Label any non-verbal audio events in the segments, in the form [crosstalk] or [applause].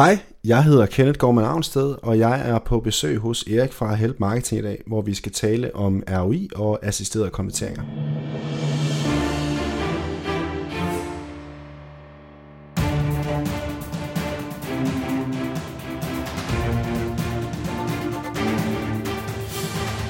Hej, jeg hedder Kenneth Gorman Avnsted, og jeg er på besøg hos Erik fra Help Marketing i dag, hvor vi skal tale om ROI og assisterede konverteringer.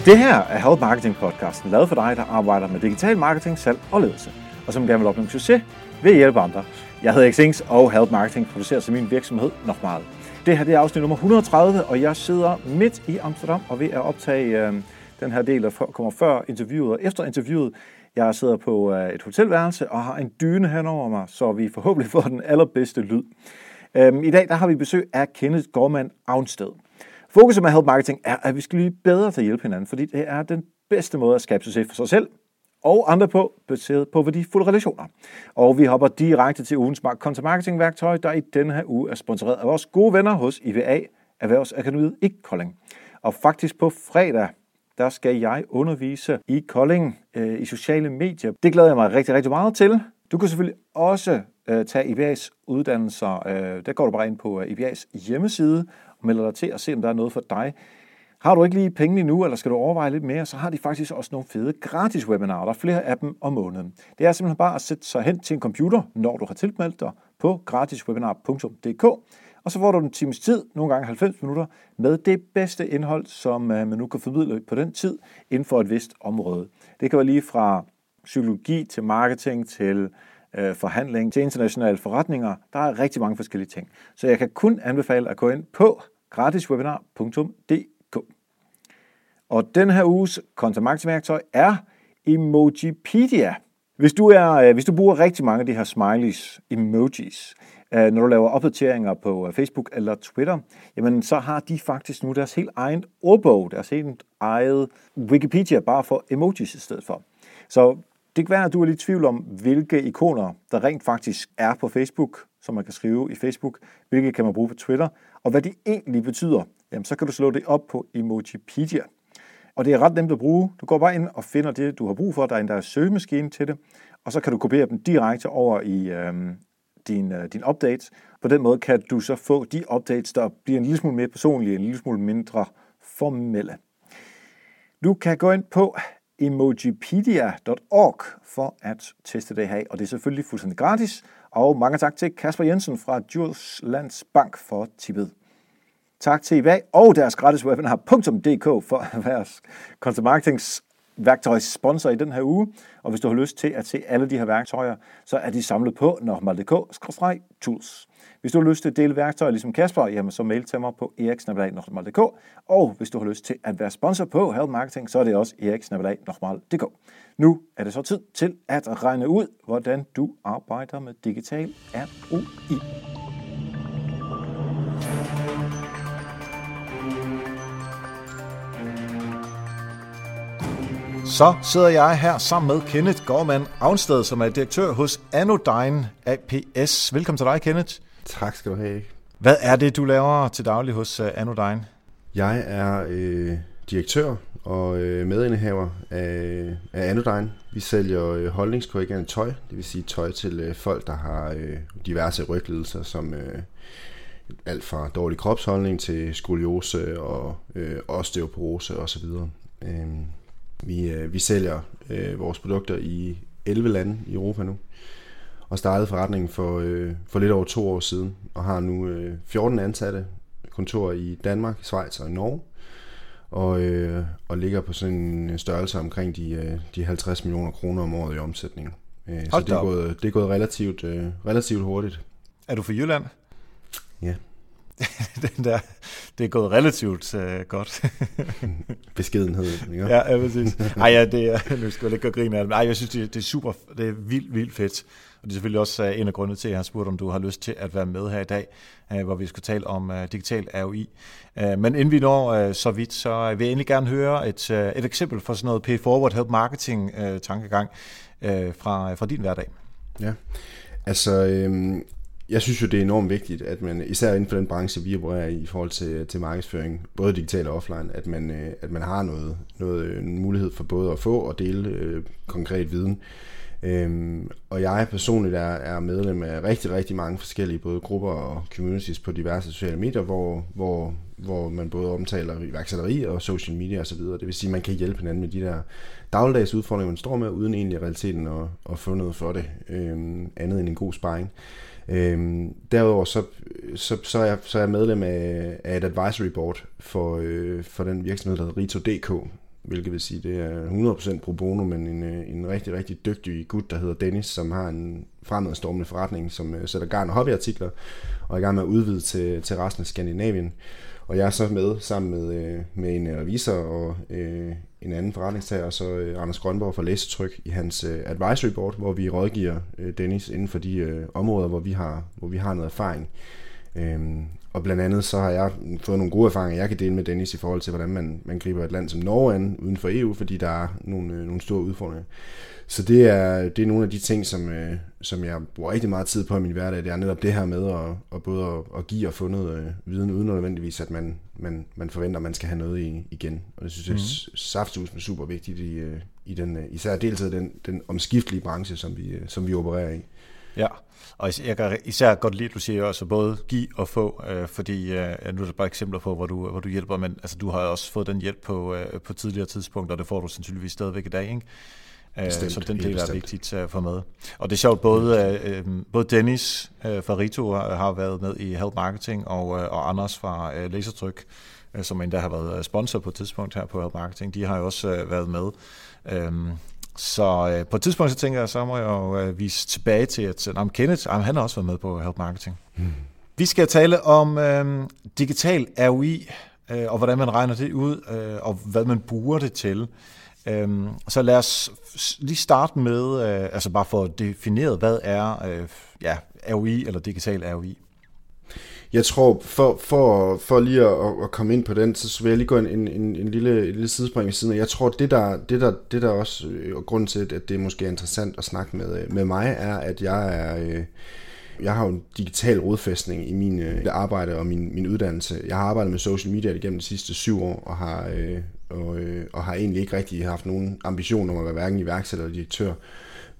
Det her er Help Marketing podcasten, lavet for dig, der arbejder med digital marketing, salg og ledelse, og som gerne vil opnå succes ved at hjælpe andre. Jeg hedder Xings, og Help Marketing producerer til min virksomhed nok meget. Det her det er afsnit nummer 130, og jeg sidder midt i Amsterdam og ved at optage øh, den her del, der kommer før interviewet og efter interviewet. Jeg sidder på øh, et hotelværelse og har en dyne henover mig, så vi forhåbentlig får den allerbedste lyd. Øh, I dag der har vi besøg af Kenneth Gorman Avnsted. Fokuset med Help Marketing er, at vi skal blive bedre til at hjælpe hinanden, fordi det er den bedste måde at skabe succes for sig selv og andre på, baseret på værdifulde relationer. Og vi hopper direkte til ugens content marketing værktøj, der i denne her uge er sponsoreret af vores gode venner hos IVA Erhvervsakademiet i Kolding. Og faktisk på fredag, der skal jeg undervise i Kolding øh, i sociale medier. Det glæder jeg mig rigtig, rigtig meget til. Du kan selvfølgelig også øh, tage IVA's uddannelser. Øh, der går du bare ind på øh, IVA's hjemmeside og melder dig til at se, om der er noget for dig. Har du ikke lige penge nu, eller skal du overveje lidt mere, så har de faktisk også nogle fede gratis webinarer. Der er flere af dem om måneden. Det er simpelthen bare at sætte sig hen til en computer, når du har tilmeldt dig på gratiswebinar.dk, og så får du en times tid, nogle gange 90 minutter, med det bedste indhold, som øh, man nu kan formidle på den tid inden for et vist område. Det kan være lige fra psykologi til marketing til øh, forhandling til internationale forretninger. Der er rigtig mange forskellige ting. Så jeg kan kun anbefale at gå ind på gratiswebinar.dk og den her uges kontaktmarkedsværktøj er Emojipedia. Hvis du, er, øh, hvis du bruger rigtig mange af de her smileys, emojis, øh, når du laver opdateringer på øh, Facebook eller Twitter, jamen så har de faktisk nu deres helt egen ordbog, deres helt eget Wikipedia, bare for emojis i stedet for. Så det kan være, at du er lidt i tvivl om, hvilke ikoner, der rent faktisk er på Facebook, som man kan skrive i Facebook, hvilke kan man bruge på Twitter, og hvad de egentlig betyder, jamen så kan du slå det op på Emojipedia. Og det er ret nemt at bruge. Du går bare ind og finder det, du har brug for. Der er en der er søgemaskine til det. Og så kan du kopiere dem direkte over i øh, din, øh, din updates. På den måde kan du så få de updates, der bliver en lille smule mere personlige, en lille smule mindre formelle. Du kan gå ind på emojipedia.org for at teste det her, og det er selvfølgelig fuldstændig gratis. Og mange tak til Kasper Jensen fra Djurslands Bank for tippet. Tak til IVA og deres gratis webinar.dk for [laughs] at være content marketings værktøjs sponsor i den her uge. Og hvis du har lyst til at se alle de her værktøjer, så er de samlet på nokmal.dk-tools. Hvis du har lyst til at dele værktøjer ligesom Kasper, jamen så mail til mig på eriksnabelag.dk. Og hvis du har lyst til at være sponsor på Help Marketing, så er det også eriksnabelag.dk. Nu er det så tid til at regne ud, hvordan du arbejder med digital ROI. Så sidder jeg her sammen med Kenneth Gorman Avnsted, som er direktør hos Anodyne APS. Velkommen til dig, Kenneth. Tak skal du have. Hvad er det, du laver til daglig hos uh, Anodyne? Jeg er øh, direktør og øh, medindehaver af, af Anodyne. Vi sælger øh, holdningskorrigerende tøj, det vil sige tøj til øh, folk, der har øh, diverse rygledelser, som øh, alt fra dårlig kropsholdning til skoliose og øh, osteoporose osv. Øh, vi, øh, vi sælger øh, vores produkter i 11 lande i Europa nu, og startede forretningen for, øh, for lidt over to år siden, og har nu øh, 14 ansatte kontorer i Danmark, Schweiz og Norge, og, øh, og ligger på sådan en størrelse omkring de, øh, de 50 millioner kroner om året i omsætning. Øh, så det er, gået, det er gået relativt, øh, relativt hurtigt. Er du fra Jylland? Ja. [laughs] den der, det er gået relativt uh, godt. [laughs] Beskedenhed, ikke? Ja, ja, præcis. Ej, ja, det er, nu skal jeg ikke gøre grin af det, Ej, jeg synes, det, det er super, det er vildt, vildt fedt. Og det er selvfølgelig også uh, en af grundene til, at jeg har spurgt, om du har lyst til at være med her i dag, uh, hvor vi skal tale om uh, digital ROI. Men inden vi når så vidt, så vil jeg egentlig gerne høre et, et eksempel for sådan noget pay forward help marketing tankegang fra, fra din hverdag. Ja, altså øhm, jeg synes jo, det er enormt vigtigt, at man, især inden for den branche, vi opererer i, i forhold til, til markedsføring, både digital og offline, at man, øh, at man har noget, noget, øh, en mulighed for både at få og dele øh, konkret viden. Øhm, og jeg personligt er, er medlem af rigtig, rigtig mange forskellige både grupper og communities på diverse sociale medier, hvor, hvor, hvor man både omtaler iværksætteri og social media osv. Det vil sige, at man kan hjælpe hinanden med de der dagligdags udfordringer, man står med, uden egentlig i realiteten at, at få noget for det, øhm, andet end en god sparring. Øhm, derudover så, så, så, er jeg, så er jeg medlem af, af et advisory board for, øh, for den virksomhed, der hedder Rito.dk, hvilket vil sige, det er 100% pro bono, men en, øh, en rigtig, rigtig dygtig gut, der hedder Dennis, som har en fremadstormende forretning, som øh, sætter garn og hobbyartikler, og er i gang med at udvide til, til resten af Skandinavien. Og jeg er så med sammen med, øh, med en øh, revisor og øh, en anden forretningstager, og så øh, Anders Grønborg fra Læsetryk i hans øh, advisory board, hvor vi rådgiver øh, Dennis inden for de øh, områder, hvor vi har, hvor vi har noget erfaring. Øhm, og blandt andet så har jeg fået nogle gode erfaringer, jeg kan dele med Dennis i forhold til, hvordan man, man griber et land som Norge an uden for EU, fordi der er nogle, øh, nogle store udfordringer. Så det er, det er nogle af de ting, som, øh, som jeg bruger rigtig meget tid på i min hverdag. Det er netop det her med at, at både at, at give og få noget øh, viden, uden nødvendigvis, at man, man, man forventer, at man skal have noget i, igen. Og det synes jeg mm. er safthus er super vigtigt i, øh, i den, øh, især deltid den, den omskiftelige branche, som vi, øh, som vi opererer i. Ja, og jeg kan især godt lide, at du siger også både give og få, øh, fordi øh, nu er der bare eksempler på, hvor du, hvor du hjælper, men altså, du har også fået den hjælp på, øh, på tidligere tidspunkter, og det får du sandsynligvis stadigvæk i dag, ikke? Øh, bestemt, så den del er vigtigt at få med. Og det er sjovt, både, øh, både Dennis øh, fra Rito har været med i Help Marketing, og, øh, og Anders fra øh, Lasertryk, øh, som endda har været sponsor på et tidspunkt her på Help Marketing, de har jo også øh, været med. Øh, så øh, på et tidspunkt, så tænker jeg, så må jeg jo øh, vise tilbage til, at øh, Kenneth, øh, han har også været med på Help Marketing. Hmm. Vi skal tale om øh, digital ROI, øh, og hvordan man regner det ud, øh, og hvad man bruger det til. Øh, så lad os lige starte med, øh, altså bare for at definere, hvad er øh, ja, ROI eller digital ROI? Jeg tror, for, for, for lige at, at komme ind på den, så vil jeg lige gå en, en, en, en lille, en lille sidespring i siden. Jeg tror, det der, det der, det der også, øh, og grund til, at det måske er interessant at snakke med, øh, med mig, er, at jeg er... Øh, jeg har jo en digital rodfæstning i min øh, arbejde og min, min uddannelse. Jeg har arbejdet med social media igennem de sidste syv år, og har, øh, og, øh, og har egentlig ikke rigtig haft nogen ambition om at være hverken iværksætter eller direktør.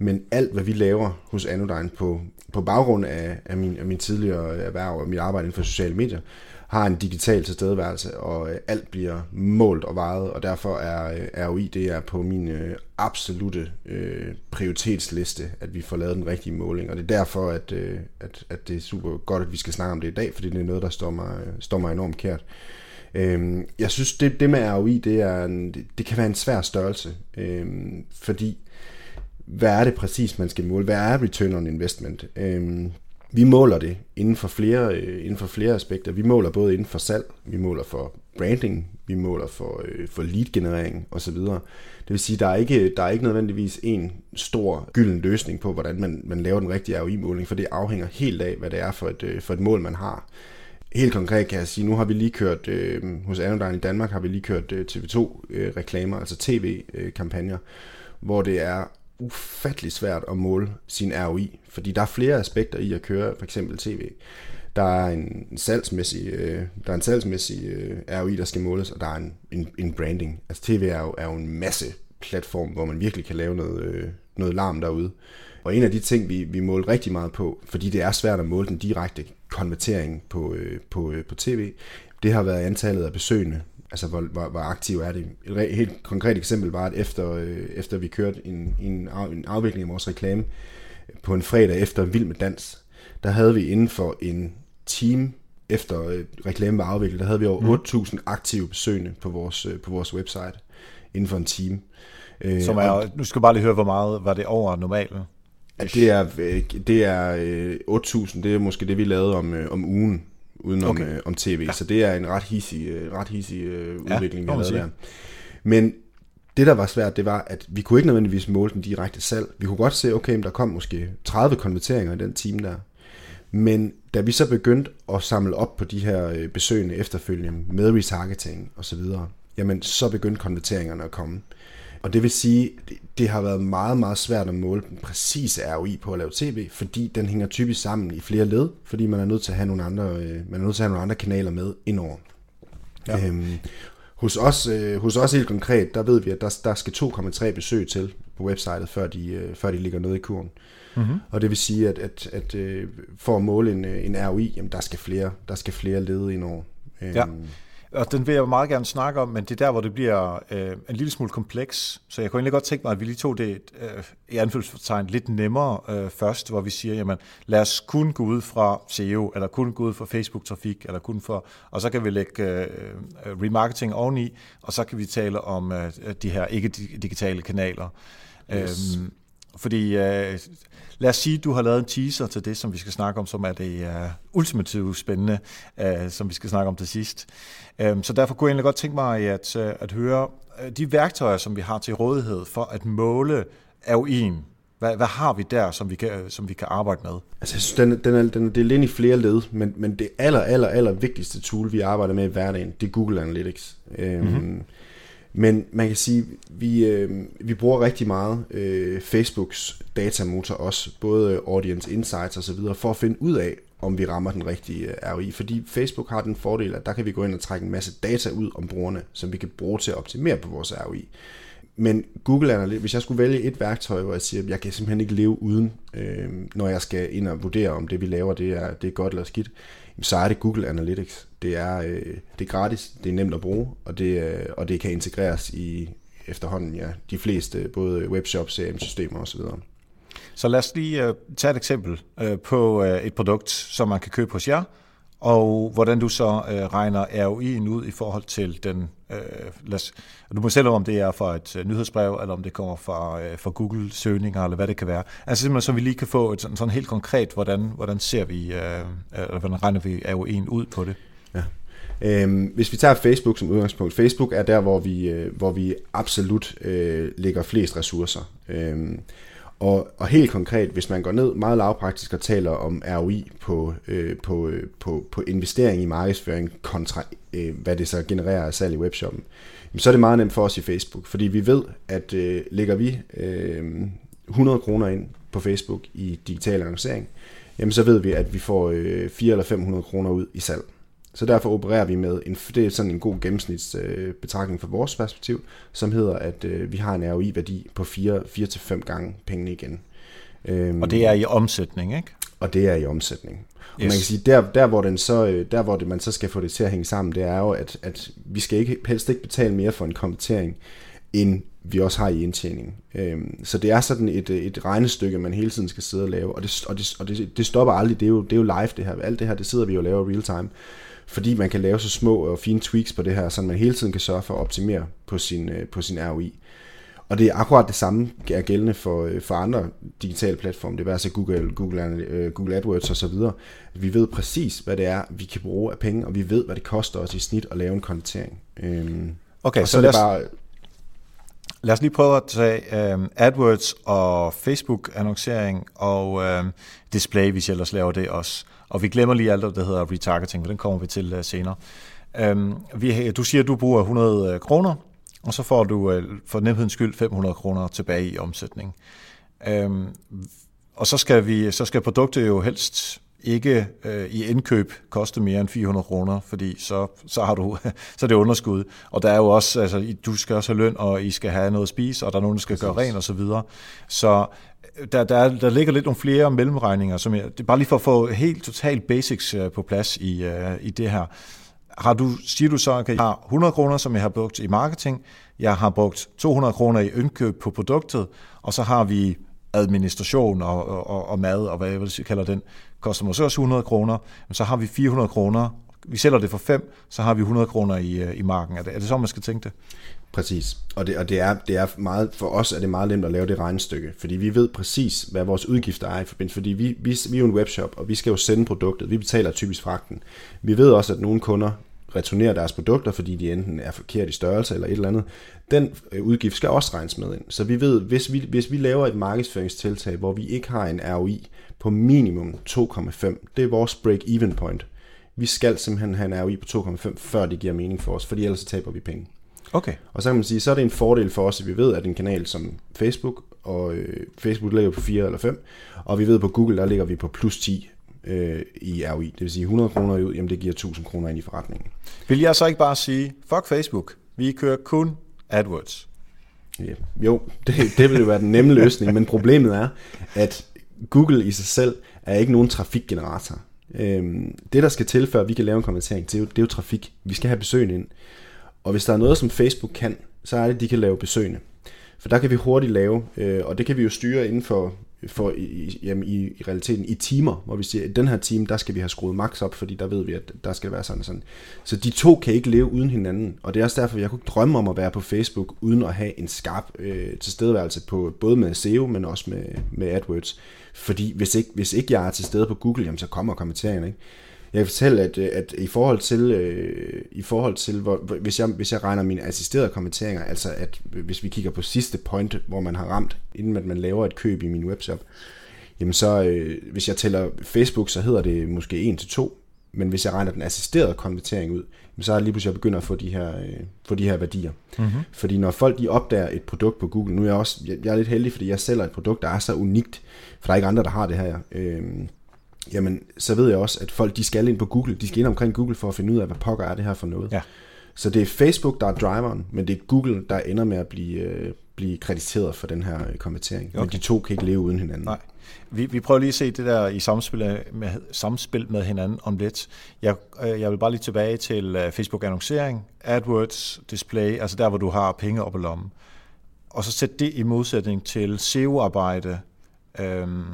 Men alt, hvad vi laver hos Anodyne på, på baggrund af, af, min, af min tidligere erhverv og mit arbejde inden for sociale medier, har en digital tilstedeværelse, og øh, alt bliver målt og vejet, og derfor er øh, ROI det er på min øh, absolute øh, prioritetsliste, at vi får lavet den rigtige måling, og det er derfor, at, øh, at, at det er super godt, at vi skal snakke om det i dag, fordi det er noget, der står mig, står mig enormt kært. Øhm, jeg synes, det, det med ROI, det, er en, det, det kan være en svær størrelse, øhm, fordi hvad er det præcis, man skal måle? Hvad er return on investment? Øhm, vi måler det inden for, flere, øh, inden for flere aspekter. Vi måler både inden for salg, vi måler for branding, vi måler for, øh, for lead-generering osv. Det vil sige, der er ikke, der er ikke nødvendigvis en stor gylden løsning på, hvordan man, man laver den rigtige ROI-måling, for det afhænger helt af, hvad det er for et, øh, for et mål, man har. Helt konkret kan jeg sige, nu har vi lige kørt, øh, hos Anodyne i Danmark har vi lige kørt øh, TV2-reklamer, øh, altså tv-kampagner, øh, hvor det er ufattelig svært at måle sin ROI, fordi der er flere aspekter i at køre for eksempel tv. Der er en salgsmæssig, øh, der er en salgsmæssig øh, ROI, der skal måles, og der er en, en, en branding. Altså tv er jo, er jo en masse platform, hvor man virkelig kan lave noget, øh, noget larm derude. Og en af de ting, vi, vi målte rigtig meget på, fordi det er svært at måle den direkte konvertering på, øh, på, øh, på tv, det har været antallet af besøgende altså hvor, hvor, hvor aktiv er det. Et helt konkret eksempel var, at efter, øh, efter vi kørte en, en, af, en afvikling af vores reklame på en fredag efter Vild med Dans, der havde vi inden for en time efter øh, reklame var afviklet, der havde vi over mm. 8.000 aktive besøgende på vores, øh, på vores website inden for en time. Øh, Som er, nu skal jeg bare lige høre, hvor meget var det over normalt? Det er, øh, det er 8.000, det er måske det, vi lavede om, om ugen udenom okay. øh, om tv. Ja. Så det er en ret hissig, øh, ret hissig øh, udvikling, ja, vi har lavet der. Men det, der var svært, det var, at vi kunne ikke nødvendigvis måle den direkte salg. Vi kunne godt se, okay, der kom måske 30 konverteringer i den time der. Men da vi så begyndte at samle op på de her øh, besøgende efterfølgende med retargeting og så videre, jamen så begyndte konverteringerne at komme. Og det vil sige, det, har været meget, meget svært at måle den præcise ROI på at lave tv, fordi den hænger typisk sammen i flere led, fordi man er nødt til at have nogle andre, øh, man er nødt til at have nogle andre kanaler med indover. Ja. Øhm, Hos os, øh, hos os helt konkret, der ved vi, at der, der skal 2,3 besøg til på websitet, før de, øh, før de ligger nede i kurven. Mm-hmm. Og det vil sige, at, at, at øh, for at måle en, øh, en ROI, jamen der skal flere, der skal flere lede ind over. Ja. Og den vil jeg meget gerne snakke om, men det er der, hvor det bliver øh, en lille smule kompleks. Så jeg kunne egentlig godt tænke mig, at vi lige tog det øh, i anfølgelsestegn lidt nemmere øh, først, hvor vi siger, jamen lad os kun gå ud fra SEO, eller kun gå ud fra Facebook-trafik, eller kun for, og så kan vi lægge øh, remarketing oveni, og så kan vi tale om øh, de her ikke-digitale kanaler. Yes. Øhm, fordi øh, lad os sige, at du har lavet en teaser til det, som vi skal snakke om, som er det uh, ultimativt spændende, uh, som vi skal snakke om til sidst. Um, så derfor kunne jeg egentlig godt tænke mig at, uh, at høre uh, de værktøjer, som vi har til rådighed for at måle ROI'en. Hvad, hvad har vi der, som vi kan, som vi kan arbejde med? Altså, den, den, er, den er delt ind i flere led, men, men det aller, aller, aller vigtigste tool, vi arbejder med i hverdagen, det er Google Analytics. Mm-hmm. Men man kan sige, vi, øh, vi bruger rigtig meget øh, Facebooks datamotor også, både øh, Audience Insights osv., for at finde ud af, om vi rammer den rigtige øh, ROI. Fordi Facebook har den fordel, at der kan vi gå ind og trække en masse data ud om brugerne, som vi kan bruge til at optimere på vores ROI. Men Google Analytics, hvis jeg skulle vælge et værktøj, hvor jeg siger, at jeg kan simpelthen ikke leve uden, øh, når jeg skal ind og vurdere, om det vi laver, det er, det er godt eller skidt, så er det Google Analytics. Det er, øh, det er gratis, det er nemt at bruge, og det, øh, og det kan integreres i efterhånden ja, de fleste både webshops, CRM-systemer osv. Så lad os lige øh, tage et eksempel øh, på øh, et produkt, som man kan købe hos jer, og hvordan du så øh, regner ROI'en ud i forhold til den, øh, lad os, du må selv om det er fra et uh, nyhedsbrev, eller om det kommer fra, øh, fra Google-søgninger, eller hvad det kan være. Altså simpelthen, så vi lige kan få et sådan, sådan helt konkret, hvordan, hvordan ser vi, øh, øh eller hvordan regner vi ROI'en ud på det. Ja. Øhm, hvis vi tager Facebook som udgangspunkt, Facebook er der, hvor vi, øh, hvor vi absolut øh, lægger flest ressourcer. Øhm, og, og helt konkret, hvis man går ned meget lavpraktisk og taler om ROI på, øh, på, øh, på, på investering i markedsføring kontra øh, hvad det så genererer af salg i webshoppen, så er det meget nemt for os i Facebook, fordi vi ved, at øh, lægger vi øh, 100 kroner ind på Facebook i digital annoncering, jamen så ved vi, at vi får øh, 400 eller 500 kroner ud i salg. Så derfor opererer vi med, en, det er sådan en god gennemsnitsbetragtning øh, fra vores perspektiv, som hedder, at øh, vi har en ROI-værdi på 4-5 gange pengene igen. Øhm, og det er i omsætning, ikke? Og det er i omsætning. Og yes. man kan sige, der, der hvor, den så, øh, der, hvor det, man så skal få det til at hænge sammen, det er jo, at, at vi skal ikke, helst ikke betale mere for en konvertering, end vi også har i indtjening. Øhm, så det er sådan et, et regnestykke, man hele tiden skal sidde og lave, og det, og det, og det, det stopper aldrig, det er, jo, det er jo live det her. Alt det her, det sidder vi jo og laver real time fordi man kan lave så små og fine tweaks på det her, så man hele tiden kan sørge for at optimere på sin, øh, på sin ROI. Og det er akkurat det samme er gældende for, øh, for andre digitale platforme, det vil altså Google, Google, øh, Google AdWords osv. Vi ved præcis, hvad det er, vi kan bruge af penge, og vi ved, hvad det koster os i snit at lave en konvertering. Øhm, okay, så, så lad, os, bare... lad os lige prøve at tage um, AdWords og Facebook-annoncering og um, display, hvis jeg ellers laver det også. Og vi glemmer lige alt, der hedder retargeting, for den kommer vi til uh, senere. Um, vi, du siger, at du bruger 100 uh, kroner, og så får du uh, for nemhedens skyld 500 kroner tilbage i omsætning. Um, og så skal, vi, så skal produktet jo helst ikke øh, i indkøb koste mere end 400 kroner, fordi så, så har du [laughs] så er det underskud. Og der er jo også, altså, du skal også have løn, og I skal have noget at spise, og der er nogen, der skal gøre ren og så videre. Så der, der, der ligger lidt nogle flere mellemregninger, som jeg, det er bare lige for at få helt totalt basics øh, på plads i, uh, i det her. Har du, siger du så, at jeg har 100 kroner, som jeg har brugt i marketing, jeg har brugt 200 kroner i indkøb på produktet, og så har vi administration og, og, og mad, og hvad jeg vil sige, kalder den, koster måske også 100 kroner, men så har vi 400 kroner, vi sælger det for 5, så har vi 100 kroner i, øh, i marken. Er det, er det så, man skal tænke det? Præcis. Og, det, og det, er, det er meget, for os er det meget nemt at lave det regnestykke, fordi vi ved præcis, hvad vores udgifter er i forbindelse, fordi vi, vi, vi er jo en webshop, og vi skal jo sende produktet, vi betaler typisk fragten. Vi ved også, at nogle kunder returnerer deres produkter, fordi de enten er forkert i størrelse eller et eller andet. Den øh, udgift skal også regnes med ind. Så vi ved, hvis vi, hvis vi laver et markedsføringstiltag, hvor vi ikke har en ROI på minimum 2,5, det er vores break-even point. Vi skal simpelthen have en ROI på 2,5, før det giver mening for os, fordi ellers så taber vi penge. Okay. Og så kan man sige, så er det en fordel for os, at vi ved, at en kanal som Facebook, og øh, Facebook ligger på 4 eller 5, og vi ved på Google, der ligger vi på plus 10 øh, i ROI. Det vil sige 100 kroner ud, jamen det giver 1000 kroner ind i forretningen. Vil jeg så ikke bare sige, fuck Facebook, Vi kører kun AdWords. Ja. Jo, det, det vil jo være den nemme løsning, men problemet er, at Google i sig selv er ikke nogen trafikgenerator. Øhm, det, der skal til, før vi kan lave en konvertering, det er, jo, det er jo trafik. Vi skal have besøgende ind. Og hvis der er noget, som Facebook kan, så er det, at de kan lave besøgende. For der kan vi hurtigt lave, øh, og det kan vi jo styre inden for, for i, jamen i, i realiteten i timer, hvor vi siger, at den her time, der skal vi have skruet max op, fordi der ved vi, at der skal være sådan og sådan. Så de to kan ikke leve uden hinanden, og det er også derfor, jeg kunne ikke drømme om at være på Facebook, uden at have en skarp øh, tilstedeværelse på, både med SEO, men også med, med AdWords. Fordi hvis ikke, hvis ikke jeg er til stede på Google, jamen så kommer kommentarerne, ikke? Jeg kan fortælle, at, øh, at i forhold til, øh, i forhold til hvor, hvis, jeg, hvis jeg regner mine assisterede kommenteringer, altså at hvis vi kigger på sidste point, hvor man har ramt, inden at man laver et køb i min webshop, jamen så, øh, hvis jeg tæller Facebook, så hedder det måske 1 til 2, men hvis jeg regner den assisterede konvertering ud, så er det lige pludselig, jeg begynder at få de her, øh, få de her værdier. Mm-hmm. Fordi når folk de opdager et produkt på Google, nu er jeg også, jeg, jeg er lidt heldig, fordi jeg sælger et produkt, der er så unikt, for der er ikke andre, der har det her. Øh, jamen så ved jeg også, at folk de skal ind på Google, de skal ind omkring Google for at finde ud af, hvad pokker er det her for noget. Ja. Så det er Facebook, der er driveren, men det er Google, der ender med at blive, øh, blive krediteret for den her øh, konvertering. Okay. Men de to kan ikke leve uden hinanden. Nej. Vi, vi prøver lige at se det der i samspil med, samspil med hinanden om lidt. Jeg, øh, jeg vil bare lige tilbage til øh, Facebook-annoncering, AdWords, display, altså der, hvor du har penge op i lommen. Og så sæt det i modsætning til SEO-arbejde, øhm,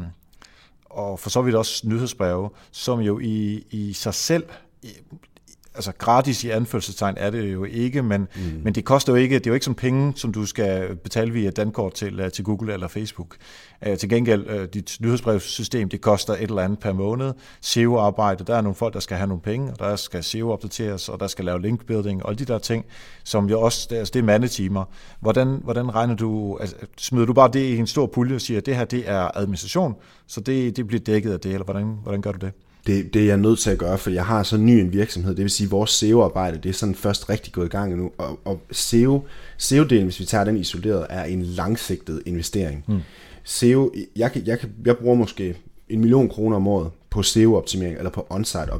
og for så vidt også nyhedsbreve, som jo i, i sig selv, altså gratis i anførselstegn er det jo ikke, men, mm. men det koster jo ikke, det er jo ikke som penge, som du skal betale via dankort til, øh, til Google eller Facebook. Uh, til gengæld, uh, dit nyhedsbrevssystem, det koster et eller andet per måned. SEO-arbejde, der er nogle folk, der skal have nogle penge, og der skal SEO opdateres, og der skal lave linkbuilding, og alle de der ting, som jo også, altså det er mandetimer. Hvordan, hvordan regner du, altså, smider du bare det i en stor pulje og siger, at det her, det er administration, så det, det bliver dækket af det, eller hvordan, hvordan gør du det? Det, det er jeg nødt til at gøre, for jeg har så ny en virksomhed, det vil sige, at vores SEO-arbejde, det er sådan først rigtig gået i gang nu, og, og SEO, SEO-delen, hvis vi tager den isoleret, er en langsigtet investering. Hmm. SEO, jeg, jeg, jeg bruger måske en million kroner om året på SEO-optimering, eller på on-site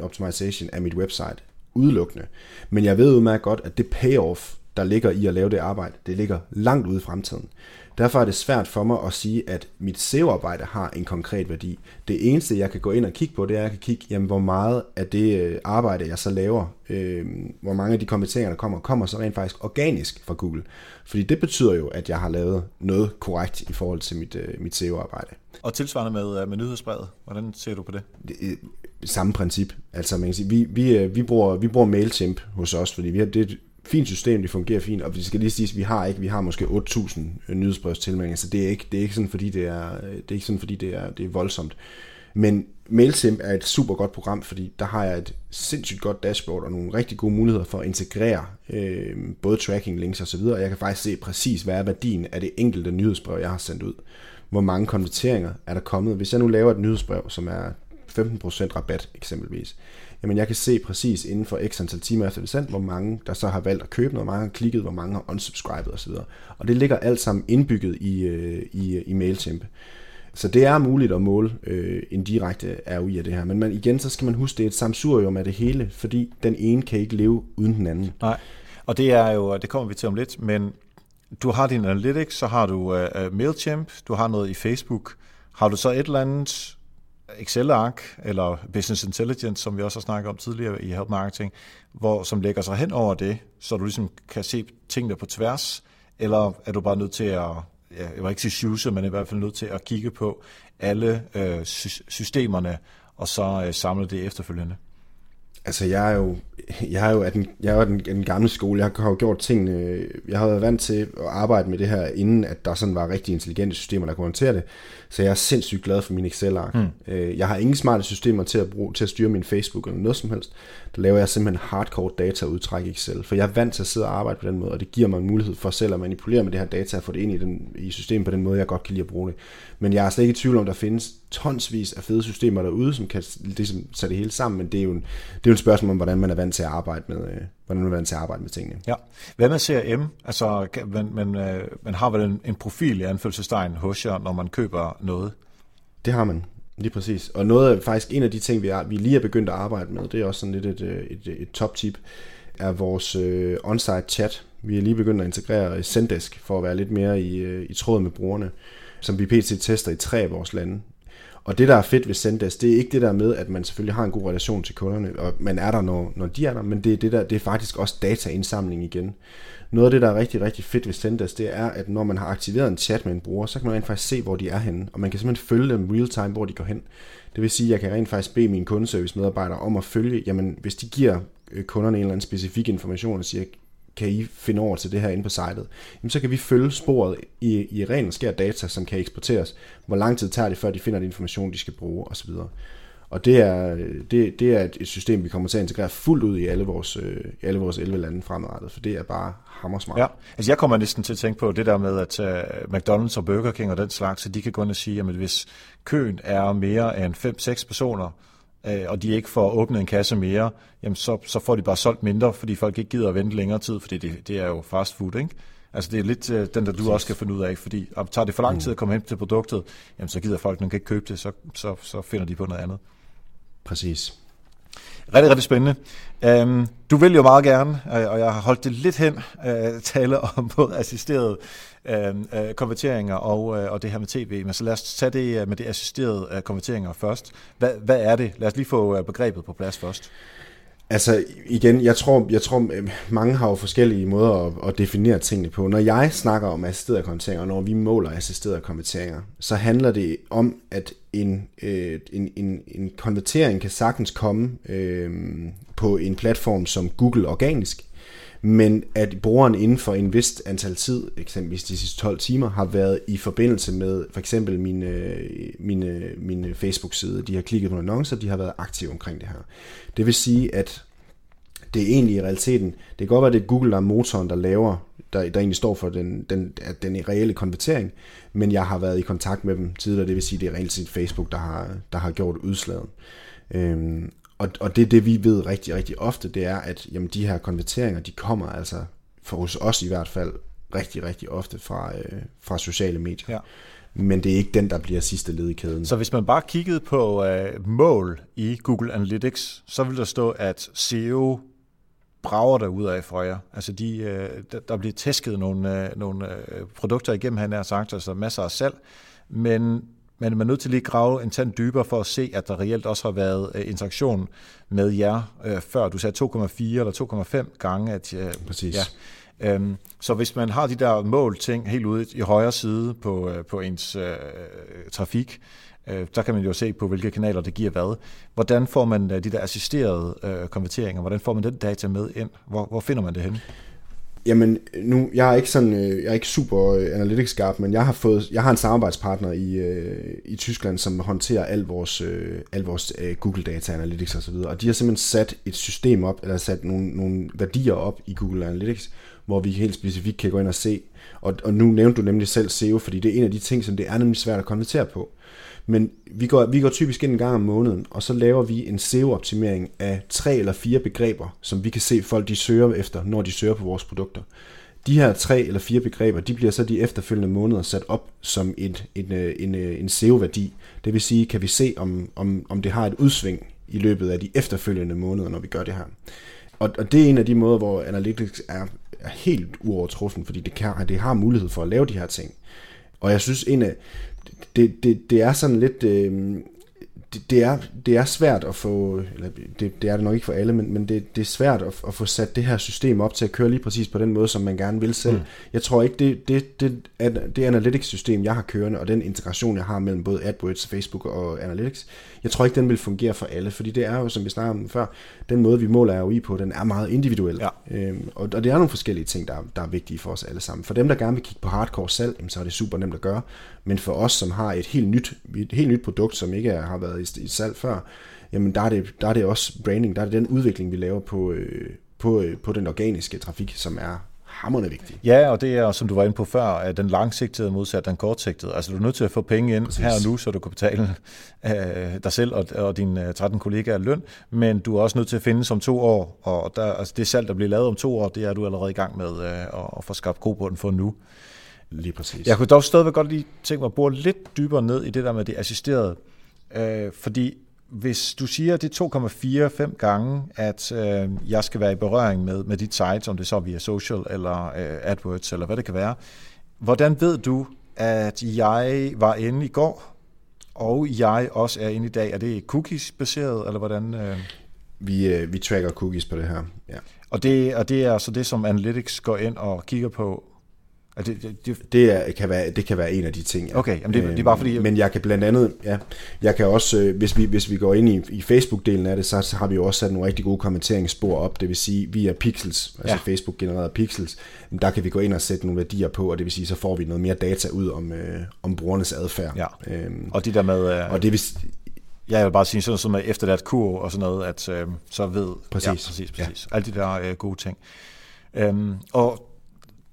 optimization af mit website, udelukkende. Men jeg ved udmærket godt, at det payoff, der ligger i at lave det arbejde, det ligger langt ude i fremtiden. Derfor er det svært for mig at sige, at mit SEO-arbejde har en konkret værdi. Det eneste, jeg kan gå ind og kigge på, det er, at jeg kan kigge, jamen, hvor meget af det øh, arbejde, jeg så laver, øh, hvor mange af de kommenteringer, der kommer, kommer så rent faktisk organisk fra Google. Fordi det betyder jo, at jeg har lavet noget korrekt i forhold til mit, øh, mit SEO-arbejde. Og tilsvarende med, øh, med nyhedsbrevet, hvordan ser du på det? det samme princip. Altså man kan sige, vi, vi, vi, bruger, vi bruger MailChimp hos os, fordi vi har, det, fint system, det fungerer fint, og vi skal lige sige, at vi har ikke, vi har måske 8.000 øh, nyhedsbrevstilmeldinger, så det er ikke, det er ikke sådan, fordi det er, det er ikke sådan, fordi det er, det er voldsomt. Men MailChimp er et super godt program, fordi der har jeg et sindssygt godt dashboard og nogle rigtig gode muligheder for at integrere øh, både tracking links osv. Og jeg kan faktisk se præcis, hvad er værdien af det enkelte nyhedsbrev, jeg har sendt ud. Hvor mange konverteringer er der kommet. Hvis jeg nu laver et nyhedsbrev, som er 15% rabat eksempelvis, jamen jeg kan se præcis inden for x antal timer efter det sendt, hvor mange der så har valgt at købe noget, hvor mange har klikket, hvor mange har unsubscribet osv. Og det ligger alt sammen indbygget i, øh, i, øh, i MailChimp. Så det er muligt at måle øh, en direkte ROI af det her. Men man, igen, så skal man huske, det er et samsurium af det hele, fordi den ene kan ikke leve uden den anden. Nej, og det er jo, det kommer vi til om lidt, men du har din Analytics, så har du uh, MailChimp, du har noget i Facebook. Har du så et eller andet Excel-ark, eller Business Intelligence, som vi også har snakket om tidligere i Help Marketing, hvor, som lægger sig hen over det, så du ligesom kan se tingene på tværs, eller er du bare nødt til at, ja, jeg vil ikke sige sjuse, men i hvert fald nødt til at kigge på alle øh, systemerne, og så øh, samle det efterfølgende? Altså, jeg er jo, jeg er jo, den, jeg er den, den gamle skole. Jeg har jo gjort tingene... Jeg har været vant til at arbejde med det her, inden at der sådan var rigtig intelligente systemer, der kunne håndtere det. Så jeg er sindssygt glad for min Excel-ark. Mm. Jeg har ingen smarte systemer til at, bruge, til at styre min Facebook eller noget som helst. Der laver jeg simpelthen hardcore dataudtræk i Excel. For jeg er vant til at sidde og arbejde på den måde, og det giver mig en mulighed for selv at manipulere med det her data og få det ind i, den, i systemet på den måde, jeg godt kan lide at bruge det. Men jeg er slet ikke i tvivl om, der findes tonsvis af fede systemer derude, som kan ligesom sætte det hele sammen, men det er jo en, det er jo et spørgsmål om, hvordan man er vant til at arbejde med, øh, hvordan man er vant til at arbejde med tingene. Ja. Hvad med CRM? Altså, man, man, øh, man har vel en, en profil i anfølgelsestegn hos jer, når man køber noget? Det har man. Lige præcis. Og noget af, faktisk en af de ting, vi, er, vi lige er begyndt at arbejde med, det er også sådan lidt et, øh, et, et, et top tip. er vores øh, on-site chat. Vi er lige begyndt at integrere Zendesk for at være lidt mere i, øh, i tråd med brugerne, som vi pt. tester i tre af vores lande. Og det, der er fedt ved Zendesk, det er ikke det der med, at man selvfølgelig har en god relation til kunderne, og man er der, når, når de er der, men det er, det, der, det er faktisk også dataindsamling igen. Noget af det, der er rigtig, rigtig fedt ved Zendesk, det er, at når man har aktiveret en chat med en bruger, så kan man rent faktisk se, hvor de er henne, og man kan simpelthen følge dem real time, hvor de går hen. Det vil sige, at jeg kan rent faktisk bede mine kundeservice medarbejdere om at følge, jamen hvis de giver øh, kunderne en eller anden specifik information og siger, kan I finde over til det her inde på sitet, jamen så kan vi følge sporet i, i ren og skær data, som kan eksporteres. Hvor lang tid tager det, før de finder den information, de skal bruge osv. Og det er, det, det er et system, vi kommer til at integrere fuldt ud i alle vores, øh, alle vores 11 lande fremadrettet, for det er bare hammersmart. Ja, altså jeg kommer næsten til at tænke på det der med, at uh, McDonald's og Burger King og den slags, så de kan gå ind og sige, at hvis køen er mere end 5-6 personer, øh, og de ikke får åbnet en kasse mere, jamen så, så får de bare solgt mindre, fordi folk ikke gider at vente længere tid, fordi det, det er jo fast food, ikke? Altså det er lidt uh, den, der du også skal finde ud af, fordi om tager det for lang tid at komme hen til produktet, jamen så gider folk nok ikke købe det, så, så, så finder de på noget andet. Præcis. Rigtig, rigtig spændende. Øhm, du vil jo meget gerne, øh, og jeg har holdt det lidt hen, øh, tale om både assisterede øhm, øh, konverteringer og, øh, og det her med tv. Men så lad os tage det øh, med det assisterede øh, konverteringer først. Hvad, hvad er det? Lad os lige få øh, begrebet på plads først. Altså igen, jeg tror, jeg tror øh, mange har jo forskellige måder at, at definere tingene på. Når jeg snakker om assisterede konverteringer, og når vi måler assisterede konverteringer, så handler det om, at en, øh, en, en, en konvertering kan sagtens komme øh, på en platform som Google organisk, men at brugeren inden for en vist antal tid, eksempelvis de sidste 12 timer, har været i forbindelse med for eksempel mine, øh, mine, øh, mine Facebook-side, de har klikket på annoncer, de har været aktive omkring det her. Det vil sige, at det er egentlig i realiteten, det kan godt være, at det er Google, der er motoren, der laver, der, der egentlig står for den, den, den reelle konvertering, men jeg har været i kontakt med dem tidligere, det vil sige, det er reelt set Facebook, der har, der har gjort udslaget. Øhm, og, og det det, vi ved rigtig, rigtig ofte, det er, at jamen, de her konverteringer, de kommer altså, for hos os i hvert fald, rigtig, rigtig ofte fra, øh, fra sociale medier. Ja. Men det er ikke den, der bliver sidste led i kæden. Så hvis man bare kiggede på øh, mål i Google Analytics, så vil der stå, at SEO brager der ud af for jer. Altså de, øh, der bliver tæsket nogle, øh, nogle øh, produkter igennem, han har sagt, altså masser af salg, men men man er nødt til lige at grave en tand dybere for at se, at der reelt også har været øh, interaktion med jer øh, før. Du sagde 2,4 eller 2,5 gange. At, øh, Præcis. Ja. Øhm, så hvis man har de der mål ting helt ude i højre side på, øh, på ens øh, trafik, øh, der kan man jo se på, hvilke kanaler det giver hvad. Hvordan får man øh, de der assisterede øh, konverteringer? Hvordan får man den data med ind? Hvor, hvor finder man det henne? Jamen, nu, jeg er ikke sådan, øh, jeg er ikke super øh, analytics skarp, men jeg har fået, jeg har en samarbejdspartner i, øh, i Tyskland, som håndterer al vores, al vores Google Data Analytics og så videre, og de har simpelthen sat et system op, eller sat nogle, nogle værdier op i Google Analytics, hvor vi helt specifikt kan gå ind og se, og, og nu nævnte du nemlig selv SEO, fordi det er en af de ting, som det er nemlig svært at konvertere på. Men vi går, vi går typisk ind en gang om måneden, og så laver vi en SEO-optimering af tre eller fire begreber, som vi kan se folk de søger efter, når de søger på vores produkter. De her tre eller fire begreber, de bliver så de efterfølgende måneder sat op som et, øh, en, en, en SEO-værdi. Det vil sige, kan vi se, om, om, om det har et udsving i løbet af de efterfølgende måneder, når vi gør det her. Og, og det er en af de måder, hvor Analytics er, er helt uovertruffen, fordi det, kan, det har mulighed for at lave de her ting. Og jeg synes, en af, det, det, det er sådan lidt... Øh, det, det, er, det er svært at få, eller det, det er det nok ikke for alle, men, men det, det er svært at, at få sat det her system op til at køre lige præcis på den måde, som man gerne vil selv. Mm. Jeg tror ikke, det, det, det, det analytics-system, jeg har kørende, og den integration, jeg har mellem både AdWords, Facebook og Analytics, jeg tror ikke, den vil fungere for alle, fordi det er jo, som vi snakkede om før, den måde, vi måler ROI på, den er meget individuel. Ja. Øhm, og, og det er nogle forskellige ting, der, der er vigtige for os alle sammen. For dem, der gerne vil kigge på hardcore salg, så er det super nemt at gøre. Men for os, som har et helt nyt, et helt nyt produkt, som ikke har været i, i salg før, jamen der er, det, der er det også branding, der er det den udvikling, vi laver på, øh, på, øh, på den organiske trafik, som er hammerende vigtigt. Ja, og det er, som du var inde på før, den langsigtede modsat den kortsigtede. Altså du er nødt til at få penge ind Præcis. her og nu, så du kan betale øh, dig selv og, og dine 13 kollegaer løn, men du er også nødt til at finde som to år, og der, altså det salg, der bliver lavet om to år, det er du allerede i gang med øh, at få skabt god den for nu. Lige præcis. Jeg kunne dog stadigvæk godt lige tænke mig at bore lidt dybere ned i det der med det assisterede, øh, fordi hvis du siger, det er 2,4-5 gange, at øh, jeg skal være i berøring med, med dit site, om det så er via social eller øh, AdWords eller hvad det kan være, hvordan ved du, at jeg var inde i går, og jeg også er inde i dag? Er det cookies-baseret, eller hvordan? Øh? Vi, øh, vi tracker cookies på det her, ja. Og det, og det er altså det, som Analytics går ind og kigger på det, det, det, det, er, kan være, det kan være en af de ting. Ja. Okay, jamen det, det er bare fordi... Jeg... Men jeg kan blandt andet, ja, jeg kan også, øh, hvis vi, hvis vi går ind i, i Facebook-delen af det, så, så har vi jo også sat nogle rigtig gode kommenteringsspor op, det vil sige via pixels, altså ja. Facebook genereret pixels, der kan vi gå ind og sætte nogle værdier på, og det vil sige, så får vi noget mere data ud om, øh, om brugernes adfærd. Ja. Øhm, og de der med... Øh... Og det vil, jeg vil bare sige sådan som efter det kur og sådan noget, at øh, så ved... Præcis. Ja, præcis, præcis. Ja. Alle de der øh, gode ting. Øhm, og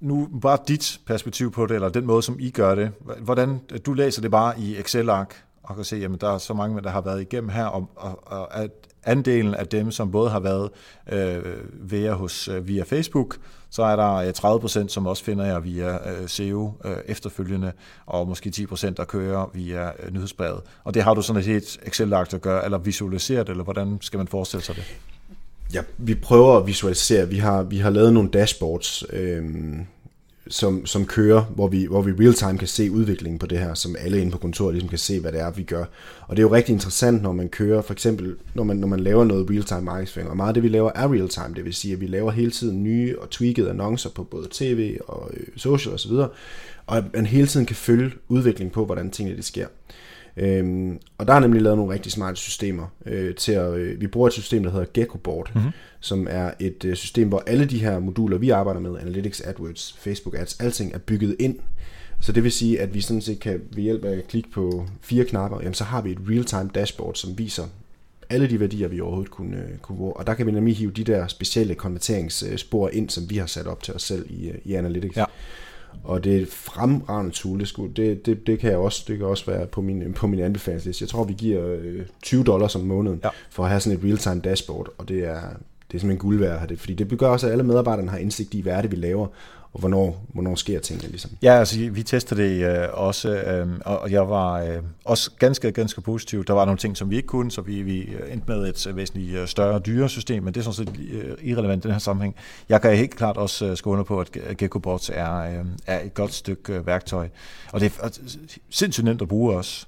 nu bare dit perspektiv på det, eller den måde, som I gør det. Hvordan, du læser det bare i Excel-ark, og kan se, at der er så mange, der har været igennem her, og, og, og at andelen af dem, som både har været øh, via, hos, øh, via Facebook, så er der øh, 30 procent, som også finder jer via øh, SEO øh, efterfølgende, og måske 10 procent, der kører via øh, nyhedsbrevet. Og det har du sådan et helt Excel-ark at gøre, eller visualiseret, eller hvordan skal man forestille sig det? Ja, vi prøver at visualisere. Vi har, vi har lavet nogle dashboards, øh, som, som kører, hvor vi, hvor vi real-time kan se udviklingen på det her, som alle inde på kontoret ligesom kan se, hvad det er, vi gør. Og det er jo rigtig interessant, når man kører, for eksempel, når man, når man laver noget real-time markedsføring, og meget af det, vi laver, er real-time, det vil sige, at vi laver hele tiden nye og tweakede annoncer på både tv og øh, social osv., og, og at man hele tiden kan følge udviklingen på, hvordan tingene det sker. Øhm, og der er nemlig lavet nogle rigtig smarte systemer øh, til at, øh, vi bruger et system, der hedder Geckoboard, mm-hmm. som er et øh, system, hvor alle de her moduler, vi arbejder med, Analytics, AdWords, Facebook Ads, alting er bygget ind. Så det vil sige, at vi sådan set kan ved hjælp af at klikke på fire knapper, jamen, så har vi et real-time dashboard, som viser alle de værdier, vi overhovedet kunne, øh, kunne bruge. Og der kan vi nemlig hive de der specielle konverteringsspor ind, som vi har sat op til os selv i, øh, i Analytics. Ja og det er fremragende tool. Det, skulle, det, det, det, kan jeg også, det kan også være på min, på min anbefalingsliste. Jeg tror, vi giver 20 øh, dollars om måneden ja. for at have sådan et real-time dashboard, og det er, det er simpelthen guld værd at have det, fordi det gør også, at alle medarbejderne har indsigt i, hvad er det, vi laver, og hvornår, hvornår sker tingene ligesom. Ja, altså vi testede det øh, også, øh, og jeg var øh, også ganske, ganske positiv. Der var nogle ting, som vi ikke kunne, så vi, vi endte med et øh, væsentligt øh, større dyresystem, men det er sådan set øh, irrelevant i den her sammenhæng. Jeg kan helt klart også skåne på, at GeckoBots er, øh, er et godt stykke værktøj, og det er sindssygt nemt at bruge også.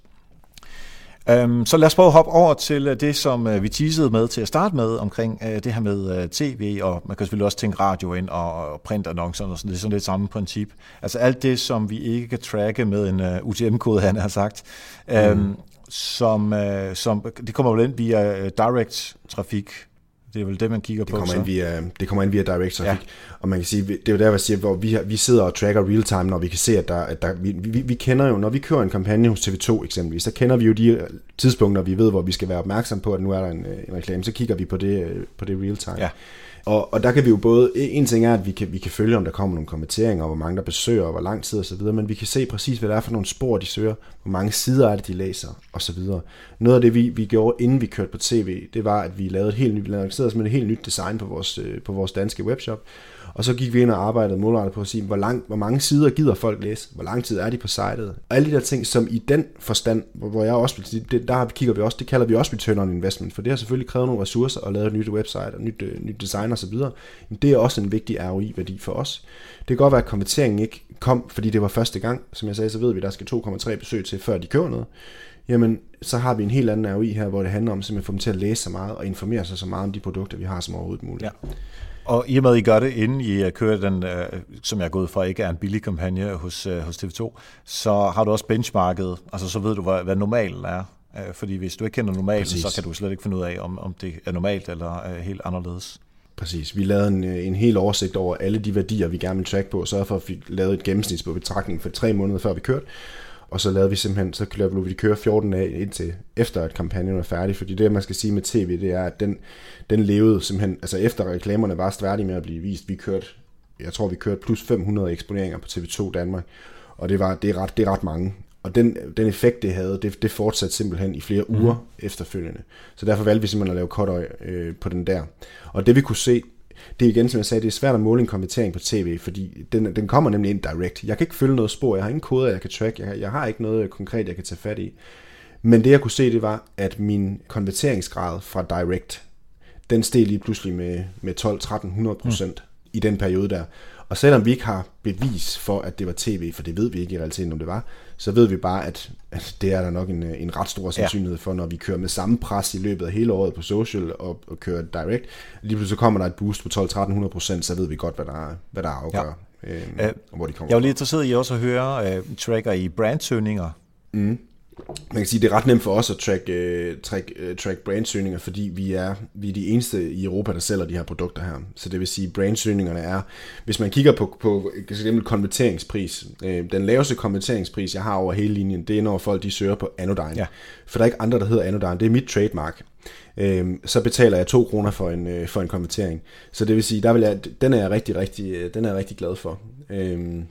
Øhm, så lad os prøve at hoppe over til øh, det, som øh, vi teasede med til at starte med, omkring øh, det her med tv, og man kan selvfølgelig også tænke radio ind og printannoncer og sådan, det er sådan lidt samme princip. Altså alt det, som vi ikke kan tracke med en UTM-kode, han har sagt, øhm, mm. som, som, det kommer vel ind via direct trafik, det er vel det, man kigger det på. Kommer så. Ind via, det kommer ind via direct traffic. Ja. Og man kan sige, det er jo der, jeg siger, hvor vi, vi sidder og tracker real time, når vi kan se, at der, at der vi, vi, vi, kender jo, når vi kører en kampagne hos TV2 eksempelvis, så kender vi jo de tidspunkter, vi ved, hvor vi skal være opmærksom på, at nu er der en, en reklame. Så kigger vi på det, på det real time. Ja. Og, og der kan vi jo både, en ting er, at vi kan, vi kan følge, om der kommer nogle kommenteringer, og hvor mange der besøger, og hvor lang tid osv., men vi kan se præcis, hvad det er for nogle spor, de søger, hvor mange sider er det, de læser, osv. Noget af det, vi, vi gjorde, inden vi kørte på tv, det var, at vi lavede et helt nyt, vi lavede et helt nyt design på vores, øh, på vores danske webshop, og så gik vi ind og arbejdede målrettet på at sige, hvor, lang, hvor mange sider gider folk læse? Hvor lang tid er de på sitet? Og alle de der ting, som i den forstand, hvor jeg også det, der kigger vi også, det kalder vi også return on investment, for det har selvfølgelig krævet nogle ressourcer at lave et nyt website og nyt, øh, nyt design osv. Men det er også en vigtig ROI-værdi for os. Det kan godt være, at konverteringen ikke kom, fordi det var første gang. Som jeg sagde, så ved vi, der skal 2,3 besøg til, før de køber noget jamen så har vi en helt anden ROI her, hvor det handler om simpelthen at få dem til at læse så meget og informere sig så meget om de produkter, vi har som overhovedet muligt. Ja. Og i og med, at I gør det, inden I kører den, øh, som jeg er gået fra, ikke er en billig kampagne hos, øh, hos TV2, så har du også benchmarket, altså så ved du, hvad, hvad normalen er. Øh, fordi hvis du ikke kender normalen, Præcis. så kan du slet ikke finde ud af, om, om det er normalt eller helt anderledes. Præcis. Vi lavede en, øh, en hel oversigt over alle de værdier, vi gerne vil track på, og så for, at vi lavede et gennemsnit på betragtning for tre måneder før vi kørte. Og så lavede vi simpelthen, så lavede vi køre 14 dage indtil efter at kampagnen var færdig, fordi det man skal sige med tv, det er, at den, den levede simpelthen, altså efter reklamerne var færdige med at blive vist, vi kørte, jeg tror vi kørte plus 500 eksponeringer på TV2 Danmark, og det, var, det, er, ret, det er ret mange. Og den, den effekt, det havde, det, det fortsatte simpelthen i flere uger mm. efterfølgende. Så derfor valgte vi simpelthen at lave cutøj øh, på den der. Og det vi kunne se, det er igen, som jeg sagde, det er svært at måle en konvertering på tv, fordi den, den kommer nemlig ind direct. Jeg kan ikke følge noget spor, jeg har ingen koder, jeg kan track, jeg, jeg har ikke noget konkret, jeg kan tage fat i. Men det jeg kunne se, det var, at min konverteringsgrad fra direct, den steg lige pludselig med, med 12-1300 procent mm. i den periode der. Og selvom vi ikke har bevis for, at det var tv, for det ved vi ikke i realiteten, om det var, så ved vi bare, at, at det er der nok en, en ret stor sandsynlighed for, når vi kører med samme pres i løbet af hele året på social og, og kører direct. Lige pludselig så kommer der et boost på 12-1300 procent, så ved vi godt, hvad der, hvad der afgør, ja. øh, øh, hvor de kommer Jeg var lige interesseret i også at høre uh, tracker i brandsøgninger. Mm man kan sige, det er ret nemt for os at track, uh, track, uh, track brandsøgninger, fordi vi er, vi er de eneste i Europa, der sælger de her produkter her. Så det vil sige, brandsøgningerne er, hvis man kigger på, på eksempel konverteringspris, uh, den laveste konverteringspris, jeg har over hele linjen, det er, når folk de søger på Anodyne. Ja. For der er ikke andre, der hedder Anodyne. Det er mit trademark. Uh, så betaler jeg 2 kroner for en, for en konvertering. Så det vil sige, der vil jeg, den er jeg rigtig, rigtig, den er jeg rigtig glad for. Uh,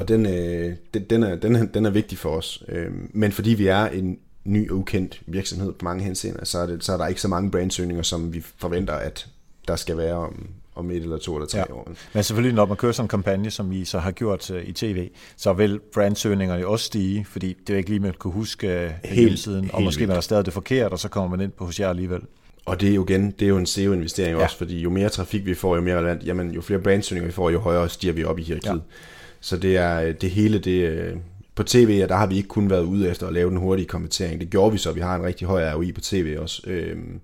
og den, øh, den, den, er, den, er, den er vigtig for os. Øh, men fordi vi er en ny og ukendt virksomhed på mange henseender, så er, det, så er der ikke så mange brandsøgninger, som vi forventer, at der skal være om, om et eller to eller tre ja. år. Men selvfølgelig, når man kører sådan en kampagne, som I så har gjort uh, i tv, så vil brandsøgningerne også stige, fordi det er ikke lige, man kunne huske uh, hele tiden, og måske man har stadig det forkert, og så kommer man ind på hos jer alligevel. Og det er jo igen, det er jo en SEO-investering ja. også, fordi jo mere trafik vi får, jo mere relevant, jamen jo flere brandsøgninger vi får, jo højere stiger vi op i hierarkiet. Ja. Så det er øh, det hele, det øh, på tv, og der har vi ikke kun været ude efter at lave den hurtige kommentering. Det gjorde vi så, vi har en rigtig høj ROI på tv også. Øhm,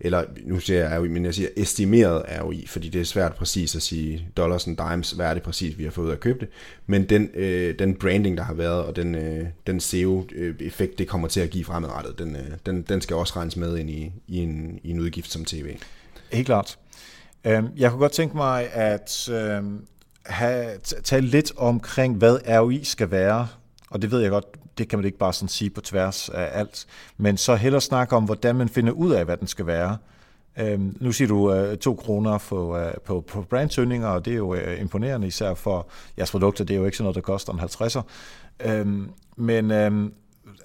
eller nu siger jeg ROI, men jeg siger estimeret ROI, fordi det er svært præcis at sige dollars and dimes, hvad er det præcis, vi har fået ud af at købe det. Men den, øh, den branding, der har været, og den, øh, den SEO-effekt, det kommer til at give fremadrettet, den, øh, den, den skal også regnes med ind i, i, en, i en udgift som tv. Helt klart. Øhm, jeg kunne godt tænke mig, at øhm, have, tale lidt omkring, hvad ROI skal være, og det ved jeg godt, det kan man ikke bare sådan sige på tværs af alt, men så hellere snakke om, hvordan man finder ud af, hvad den skal være. Øhm, nu siger du øh, to kroner på, øh, på, på brandsøgninger, og det er jo øh, imponerende, især for jeres produkter, det er jo ikke sådan noget, der koster en 50'er. Øhm, men øhm,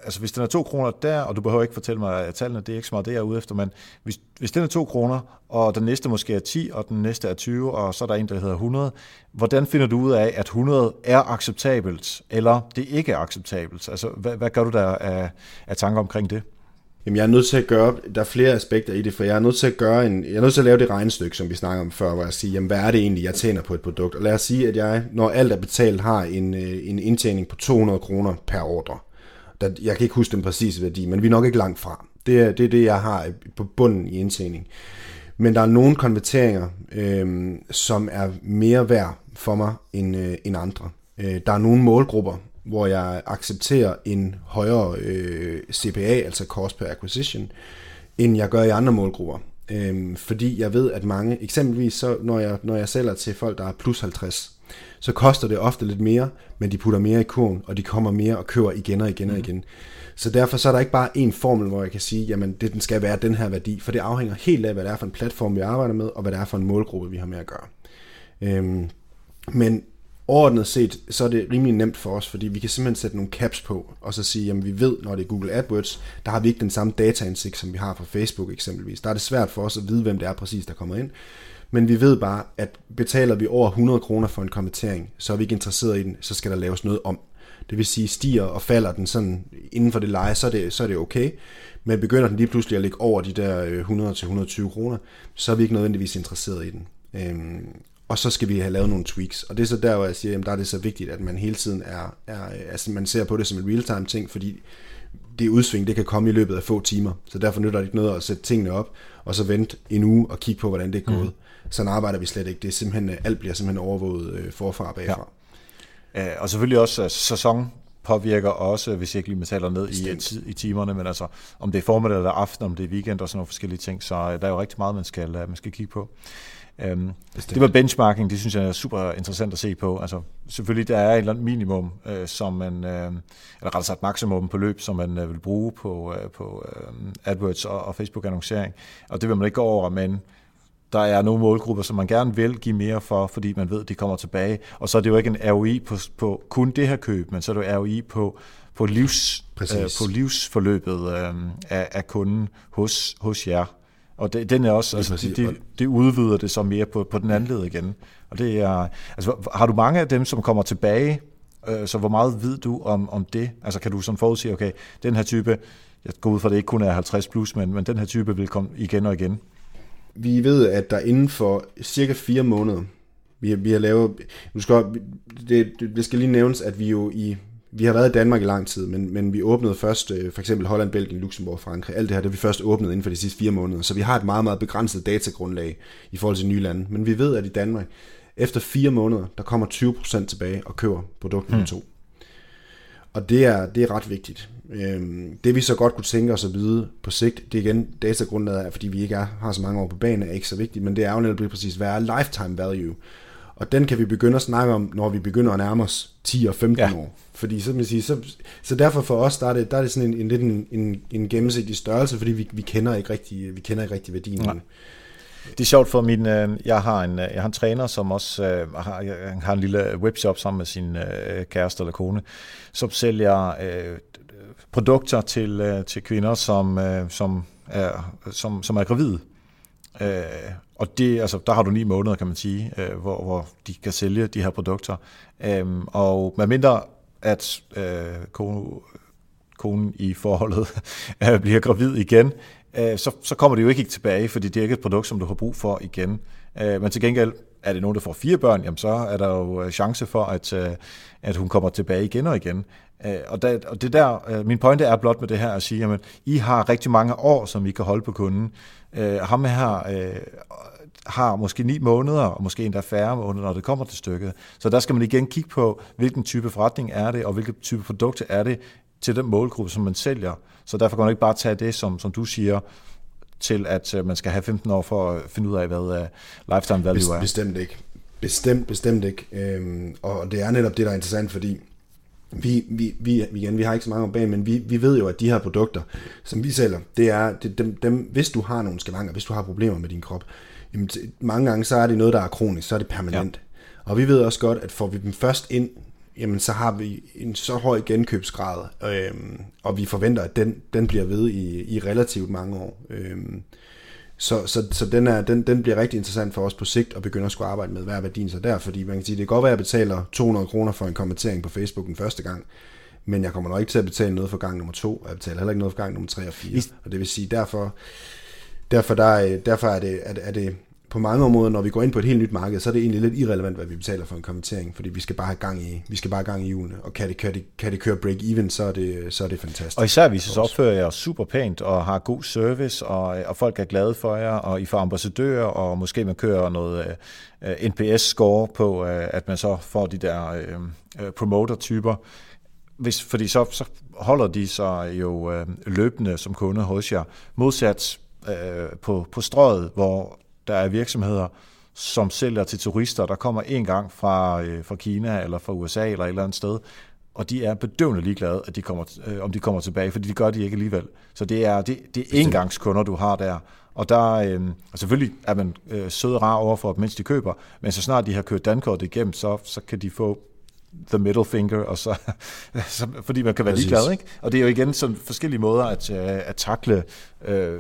altså hvis den er 2 kroner der, og du behøver ikke fortælle mig at tallene, det er ikke så meget det, jeg er ude efter, men hvis, hvis den er 2 kroner, og den næste måske er 10, og den næste er 20, og så er der en, der hedder 100, hvordan finder du ud af, at 100 er acceptabelt, eller det ikke er acceptabelt? Altså, hvad, hvad gør du der af, af tanker omkring det? Jamen, jeg er nødt til at gøre, der er flere aspekter i det, for jeg er nødt til at gøre en, jeg er nødt til at lave det regnestykke, som vi snakker om før, hvor jeg siger, jamen, hvad er det egentlig, jeg tjener på et produkt? Og lad os sige, at jeg, når alt er betalt, har en, øh, en indtjening på 200 kroner per ordre. Der, jeg kan ikke huske den præcise værdi, men vi er nok ikke langt fra. Det er det, er det jeg har på bunden i indtjening. Men der er nogle konverteringer, øh, som er mere værd for mig end, øh, end andre. Øh, der er nogle målgrupper, hvor jeg accepterer en højere øh, CPA, altså cost per acquisition, end jeg gør i andre målgrupper. Øh, fordi jeg ved, at mange, eksempelvis så, når jeg, når jeg sælger til folk, der er plus 50, så koster det ofte lidt mere, men de putter mere i kurven, og de kommer mere og kører igen og igen og mhm. igen. Så derfor så er der ikke bare en formel, hvor jeg kan sige, jamen det den skal være den her værdi, for det afhænger helt af, hvad det er for en platform, vi arbejder med, og hvad det er for en målgruppe, vi har med at gøre. Øhm, men overordnet set, så er det rimelig nemt for os, fordi vi kan simpelthen sætte nogle caps på, og så sige, jamen vi ved, når det er Google AdWords, der har vi ikke den samme dataindsigt, som vi har fra Facebook eksempelvis. Der er det svært for os at vide, hvem det er præcis, der kommer ind. Men vi ved bare, at betaler vi over 100 kroner for en konvertering, så er vi ikke interesseret i den, så skal der laves noget om. Det vil sige, stiger og falder den sådan inden for det leje, så er det, så er det okay. Men begynder den lige pludselig at ligge over de der 100-120 øh, kroner, så er vi ikke nødvendigvis interesseret i den. Øhm, og så skal vi have lavet nogle tweaks. Og det er så der, hvor jeg siger, at der er det så vigtigt, at man hele tiden er, er altså man ser på det som en real-time ting, fordi det udsving, det kan komme i løbet af få timer. Så derfor nytter det ikke noget at sætte tingene op, og så vente en uge og kigge på, hvordan det er gået. Mm. Sådan arbejder vi slet ikke. Det er simpelthen, alt bliver simpelthen overvåget øh, forfra og bagfra. Ja. og selvfølgelig også altså, sæson påvirker også, hvis jeg ikke lige taler ned i, i timerne, men altså om det er formiddag eller aften, om det er weekend og sådan nogle forskellige ting, så øh, der er jo rigtig meget, man skal, øh, man skal kigge på. Um, det var benchmarking, det synes jeg er super interessant at se på. Altså, selvfølgelig der er et eller andet minimum, uh, som man, uh, eller rettere sagt maksimum på løb, som man uh, vil bruge på, uh, på uh, AdWords og, og Facebook-annoncering, og det vil man ikke gå over, men der er nogle målgrupper, som man gerne vil give mere for, fordi man ved, at de kommer tilbage. Og så er det jo ikke en ROI på, på kun det her køb, men så er det jo ROI på, på, livs, øh, på livsforløbet øh, af, af kunden hos, hos jer. Og det, den er også, altså, det, det, det udvider det så mere på, på den anden led igen. Og det er, altså, har du mange af dem, som kommer tilbage Øh, så hvor meget ved du om, om det? Altså kan du sådan forudsige, okay, den her type, jeg går ud fra, at det ikke kun er 50 plus, men, men den her type vil komme igen og igen? Vi ved, at der inden for cirka fire måneder, vi har, vi har lavet, nu skal, det, det skal lige nævnes, at vi jo i, vi har været i Danmark i lang tid, men, men vi åbnede først øh, for eksempel Holland, Belgien, Luxembourg, Frankrig. Alt det her, det vi først åbnet inden for de sidste fire måneder. Så vi har et meget, meget begrænset datagrundlag i forhold til nye lande. Men vi ved, at i Danmark, efter fire måneder, der kommer 20% tilbage og køber produkt nummer hmm. to. Og det er, det er ret vigtigt. Øhm, det vi så godt kunne tænke os at vide på sigt, det er igen datagrundlaget, er, fordi vi ikke er, har så mange år på banen, er ikke så vigtigt, men det er jo netop præcis, hvad er lifetime value? Og den kan vi begynde at snakke om, når vi begynder at nærme os 10 og 15 ja. år. Fordi så, man sige, så, så derfor for os, der er det, der er det sådan en, en lidt en, en, en gennemsigtig størrelse, fordi vi, vi, kender ikke rigtig, vi kender ikke rigtig værdien. Ja. Det er sjovt for min, øh, jeg har en, øh, jeg har en træner, som også øh, har, jeg har en lille webshop sammen med sin øh, kæreste eller kone, som sælger øh, produkter til, øh, til kvinder, som, øh, som, er, som, som er gravide. Øh, og det, altså, der har du ni måneder, kan man sige, øh, hvor, hvor de kan sælge de her produkter. Øh, og med mindre, at øh, kone, konen i forholdet [laughs] bliver gravid igen, øh, så, så kommer det jo ikke tilbage, fordi det er ikke et produkt, som du har brug for igen. Øh, men til gengæld er det nogen, der får fire børn, jamen så er der jo øh, chance for, at, øh, at hun kommer tilbage igen og igen. Øh, og, der, og det der, min pointe er blot med det her at sige, jamen, I har rigtig mange år, som I kan holde på kunden. Ham her har måske ni måneder, og måske endda færre måneder, når det kommer til stykket. Så der skal man igen kigge på, hvilken type forretning er det, og hvilke type produkter er det til den målgruppe, som man sælger. Så derfor kan man ikke bare tage det, som, som du siger, til at man skal have 15 år for at finde ud af, hvad lifetime value er. Bestemt ikke. Bestemt, bestemt ikke. Øhm, og det er netop det, der er interessant, fordi vi, vi, vi, igen, vi har ikke så mange om bag, men vi, vi ved jo, at de her produkter, som vi sælger, det er, det, dem, dem, hvis du har nogle skavanker, hvis du har problemer med din krop, jamen, mange gange så er det noget, der er kronisk, så er det permanent. Ja. Og vi ved også godt, at får vi dem først ind, jamen så har vi en så høj genkøbsgrad, øhm, og vi forventer, at den, den bliver ved i, i relativt mange år. Øhm, så, så, så den, er, den, den bliver rigtig interessant for os på sigt at begynde at skulle arbejde med, hvad er værdien så der, fordi man kan sige, det kan godt være, at jeg betaler 200 kroner for en kommentering på Facebook den første gang, men jeg kommer nok ikke til at betale noget for gang nummer to, og jeg betaler heller ikke noget for gang nummer tre og fire. Og det vil sige, derfor, derfor, der, derfor er, det, er, det, er det på mange områder, når vi går ind på et helt nyt marked, så er det egentlig lidt irrelevant, hvad vi betaler for en kommentering, fordi vi skal bare have gang i, vi skal bare have gang i hjulene, og kan det, kan det, kan det køre break-even, så er det, så er det fantastisk. Og især hvis I så opfører jer super pænt, og har god service, og, og folk er glade for jer, og I får ambassadører, og måske man kører noget uh, øh, NPS-score på, uh, at man så får de der uh, promoter-typer, hvis, fordi så, så holder de sig jo uh, løbende som kunde hos jer, modsat på, på strøget, hvor der er virksomheder, som sælger til turister, der kommer en gang fra, øh, fra Kina eller fra USA eller et eller andet sted, og de er bedøvende ligeglade, at de kommer, øh, om de kommer tilbage, fordi det gør de ikke alligevel. Så det er, det, det er engangskunder, du har der. Og der øh, og selvfølgelig er man øh, sød og rar overfor dem, mens de køber, men så snart de har kørt dankortet igennem, så, så kan de få the middle finger, og så, [laughs] så, fordi man kan være Præcis. ligeglad. Ikke? Og det er jo igen sådan forskellige måder at, øh, at takle øh,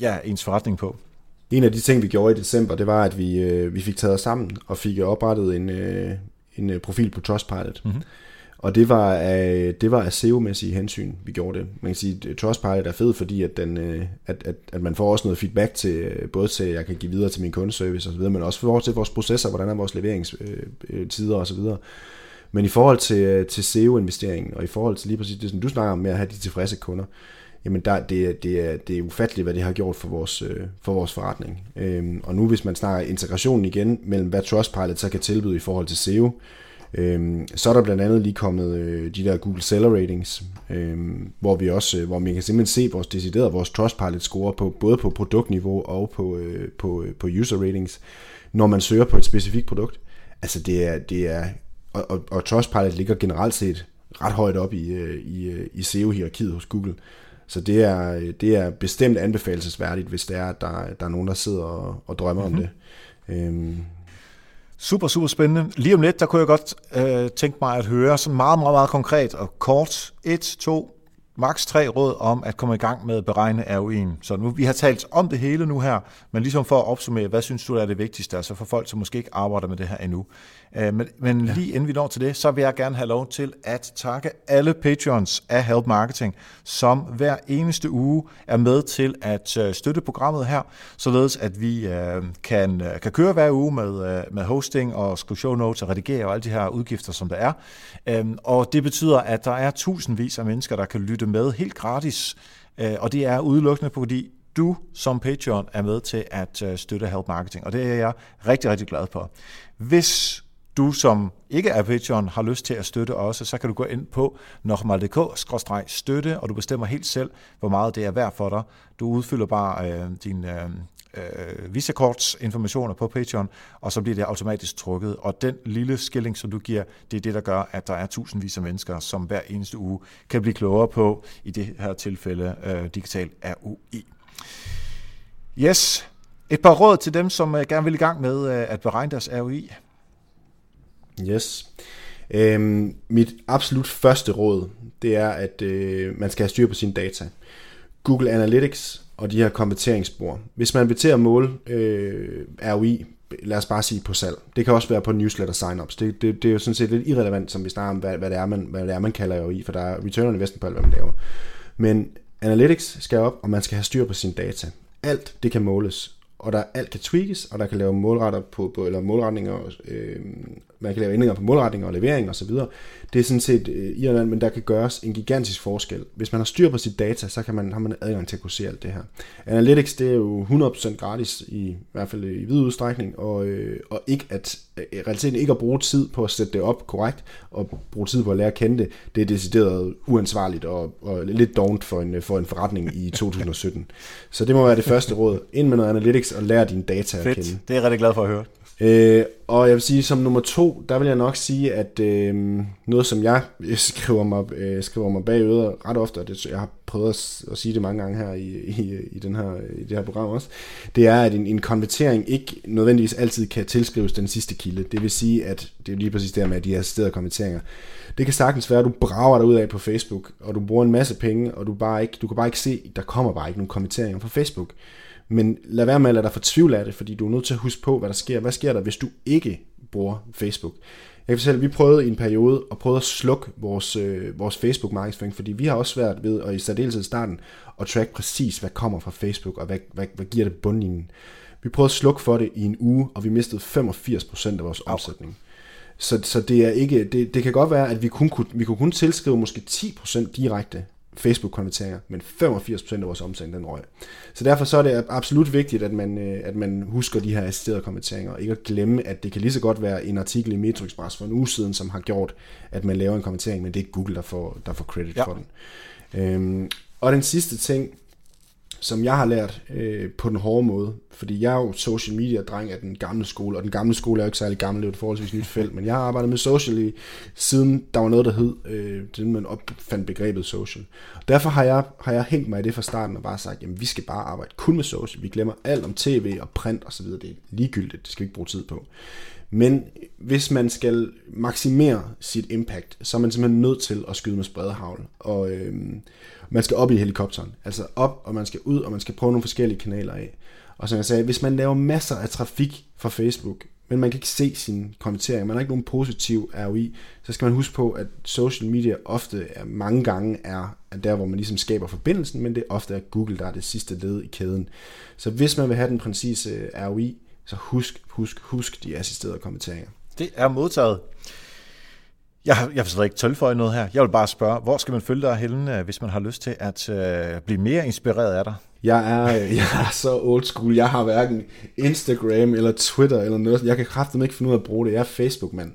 ja, ens forretning på. En af de ting, vi gjorde i december, det var, at vi, øh, vi fik taget os sammen og fik oprettet en, øh, en øh, profil på Trustpilot. Mm-hmm. Og det var af, det var af SEO-mæssige hensyn, vi gjorde det. Man kan sige, at Trustpilot er fed, fordi at, den, øh, at, at, at man får også noget feedback til, øh, både til, at jeg kan give videre til min kundeservice osv., men også for til vores processer, hvordan er vores leveringstider osv. Men i forhold til, til SEO-investeringen, og i forhold til lige præcis det, som du snakker om med at have de tilfredse kunder, jamen der, det, det, er, det er ufatteligt, hvad det har gjort for vores, øh, for vores forretning. Øhm, og nu hvis man snakker integrationen igen mellem, hvad Trustpilot så kan tilbyde i forhold til SEO, øhm, så er der blandt andet lige kommet øh, de der Google Seller Ratings, øhm, hvor vi også, øh, hvor man kan simpelthen se vores decideret vores Trustpilot score på, både på produktniveau og på, øh, på, øh, på user ratings, når man søger på et specifikt produkt. Altså det er, det er og, og, og Trustpilot ligger generelt set ret højt op i, øh, i, øh, i SEO-hierarkiet hos Google. Så det er, det er bestemt anbefalesværdigt, hvis det er, at der, der er nogen, der sidder og, og drømmer mm-hmm. om mhm. det. Øhm. Super, super spændende. Lige om lidt, der kunne jeg godt øh, tænke mig at høre sådan meget, meget, meget konkret og kort. Et, to, maks tre råd om at komme i gang med at beregne ROI'en. Så nu, vi har talt om det hele nu her, men ligesom for at opsummere, hvad synes du er det vigtigste, altså for folk, som måske ikke arbejder med det her endnu. Øh, men men ja. lige inden vi når til det, så vil jeg gerne have lov til at takke alle patrons af Help Marketing, som hver eneste uge er med til at øh, støtte programmet her, således at vi øh, kan, kan køre hver uge med, med hosting og skrive show notes og redigere og alle de her udgifter, som der er. Øhm, og det betyder, at der er tusindvis af mennesker, der kan lytte med helt gratis, og det er udelukkende fordi du som Patreon er med til at støtte Help Marketing, og det er jeg rigtig, rigtig glad for. Hvis du som ikke er Patreon har lyst til at støtte også, så kan du gå ind på nokmal.dk-støtte, og du bestemmer helt selv, hvor meget det er værd for dig. Du udfylder bare øh, din øh, øh, visakorts informationer på Patreon, og så bliver det automatisk trukket. Og den lille skilling, som du giver, det er det, der gør, at der er tusindvis af mennesker, som hver eneste uge kan blive klogere på, i det her tilfælde, øh, digital ROI. Yes, et par råd til dem, som øh, gerne vil i gang med øh, at beregne deres ROI. Yes. Øhm, mit absolut første råd, det er, at øh, man skal have styr på sine data. Google Analytics og de her konverteringsspor. Hvis man vil til at måle øh, ROI, lad os bare sige på salg. Det kan også være på newsletter signups. Det, det, det er jo sådan set lidt irrelevant, som vi snakker om, hvad, hvad, det er, man, hvad det er, man kalder ROI, for der er return on investment på alt, hvad man laver. Men Analytics skal op, og man skal have styr på sine data. Alt det kan måles, og der alt kan tweakes, og der kan lave målretter på, på eller målretninger, øh, man kan lave ændringer på målretninger og levering osv. Det er sådan set øh, Irland, men der kan gøres en gigantisk forskel. Hvis man har styr på sit data, så kan man, har man adgang til at kunne se alt det her. Analytics, det er jo 100% gratis, i, i hvert fald i vid udstrækning, og, øh, og ikke at, øh, realiteten ikke at bruge tid på at sætte det op korrekt, og bruge tid på at lære at kende det, det er decideret uansvarligt og, og lidt dovent for en, for en forretning i 2017. så det må være det første råd. Ind med noget analytics og lær dine data Fedt. at kende. Det er jeg rigtig glad for at høre. Øh, og jeg vil sige, som nummer to, der vil jeg nok sige, at øh, noget, som jeg [laughs] skriver mig, øh, skriver mig bag øret ret ofte, og det, jeg har prøvet at, at sige det mange gange her i, [laughs] i, i, den her, i det her program også, det er, at en, en konvertering ikke nødvendigvis altid kan tilskrives den sidste kilde. Det vil sige, at det er lige præcis det med de assisterede konverteringer. Det kan sagtens være, at du brager dig ud af på Facebook, og du bruger en masse penge, og du, bare ikke, du kan bare ikke se, der kommer bare ikke nogen konverteringer på Facebook. Men lad være med at lade dig fortvivle af det, fordi du er nødt til at huske på, hvad der sker. Hvad sker der, hvis du ikke bruger Facebook? Jeg kan fortælle, at vi prøvede i en periode at prøve at slukke vores, øh, vores Facebook-markedsføring, fordi vi har også svært ved, og i særdeleshed i starten, at track præcis, hvad kommer fra Facebook, og hvad, hvad, hvad giver det bundlinjen. Vi prøvede at slukke for det i en uge, og vi mistede 85% af vores omsætning. Så, så det, er ikke, det, det kan godt være, at vi kun kunne, vi kunne kun tilskrive måske 10% direkte Facebook-konverteringer, men 85% af vores omsætning den røg. Så derfor så er det absolut vigtigt, at man, øh, at man husker de her assisterede konverteringer, og ikke at glemme, at det kan lige så godt være en artikel i Metro Express for en uge siden, som har gjort, at man laver en konvertering, men det er ikke Google, der får, der får credit ja. for den. Øhm, og den sidste ting, som jeg har lært øh, på den hårde måde, fordi jeg er jo social media dreng af den gamle skole, og den gamle skole er jo ikke særlig gammel, det er jo et forholdsvis nyt felt, men jeg har arbejdet med social i, siden der var noget, der hed, øh, det man opfandt begrebet social. Derfor har jeg, har jeg hængt mig i det fra starten og bare sagt, jamen vi skal bare arbejde kun med social, vi glemmer alt om tv og print osv., det er ligegyldigt, det skal vi ikke bruge tid på. Men hvis man skal maksimere sit impact, så er man simpelthen nødt til at skyde med spredehavl. Og øh, man skal op i helikopteren. Altså op, og man skal ud, og man skal prøve nogle forskellige kanaler af. Og som jeg sagde, hvis man laver masser af trafik fra Facebook, men man kan ikke se sin kommenteringer, man har ikke nogen positiv ROI, så skal man huske på, at social media ofte er mange gange er, er der, hvor man ligesom skaber forbindelsen, men det ofte er Google, der er det sidste led i kæden. Så hvis man vil have den præcise øh, ROI, så husk, husk, husk de assisterede kommentarer. Det er modtaget. Jeg, jeg forstår ikke tilføje noget her. Jeg vil bare spørge, hvor skal man følge dig henne, øh, hvis man har lyst til at øh, blive mere inspireret af dig? Jeg er, [laughs] jeg er så old school. Jeg har hverken Instagram eller Twitter eller noget. Jeg kan kraftigt ikke finde ud af at bruge det. Jeg er Facebook-mand.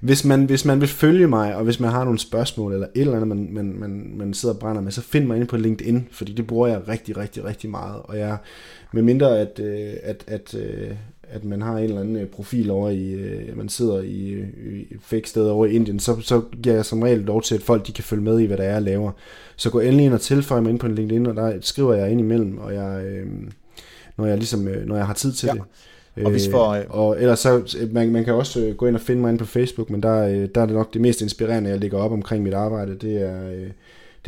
Hvis man, hvis man vil følge mig, og hvis man har nogle spørgsmål eller et eller andet, man, man, man, man sidder og brænder med, så find mig inde på LinkedIn, fordi det bruger jeg rigtig, rigtig, rigtig meget. Og jeg, med mindre at, øh, at, at, at man har en eller anden profil over i, man sidder i, i et fake sted over i Indien, så, så giver jeg som regel lov til, at folk de kan følge med i, hvad der er, jeg laver. Så gå endelig ind og tilføj mig ind på en LinkedIn, og der skriver jeg ind imellem, og jeg, øh, når jeg ligesom, øh, når jeg har tid til ja. det. Og, hvis for, øh, og ellers så, man, man kan også øh, gå ind og finde mig ind på Facebook, men der, øh, der er det nok det mest inspirerende, jeg lægger op omkring mit arbejde, det er, øh,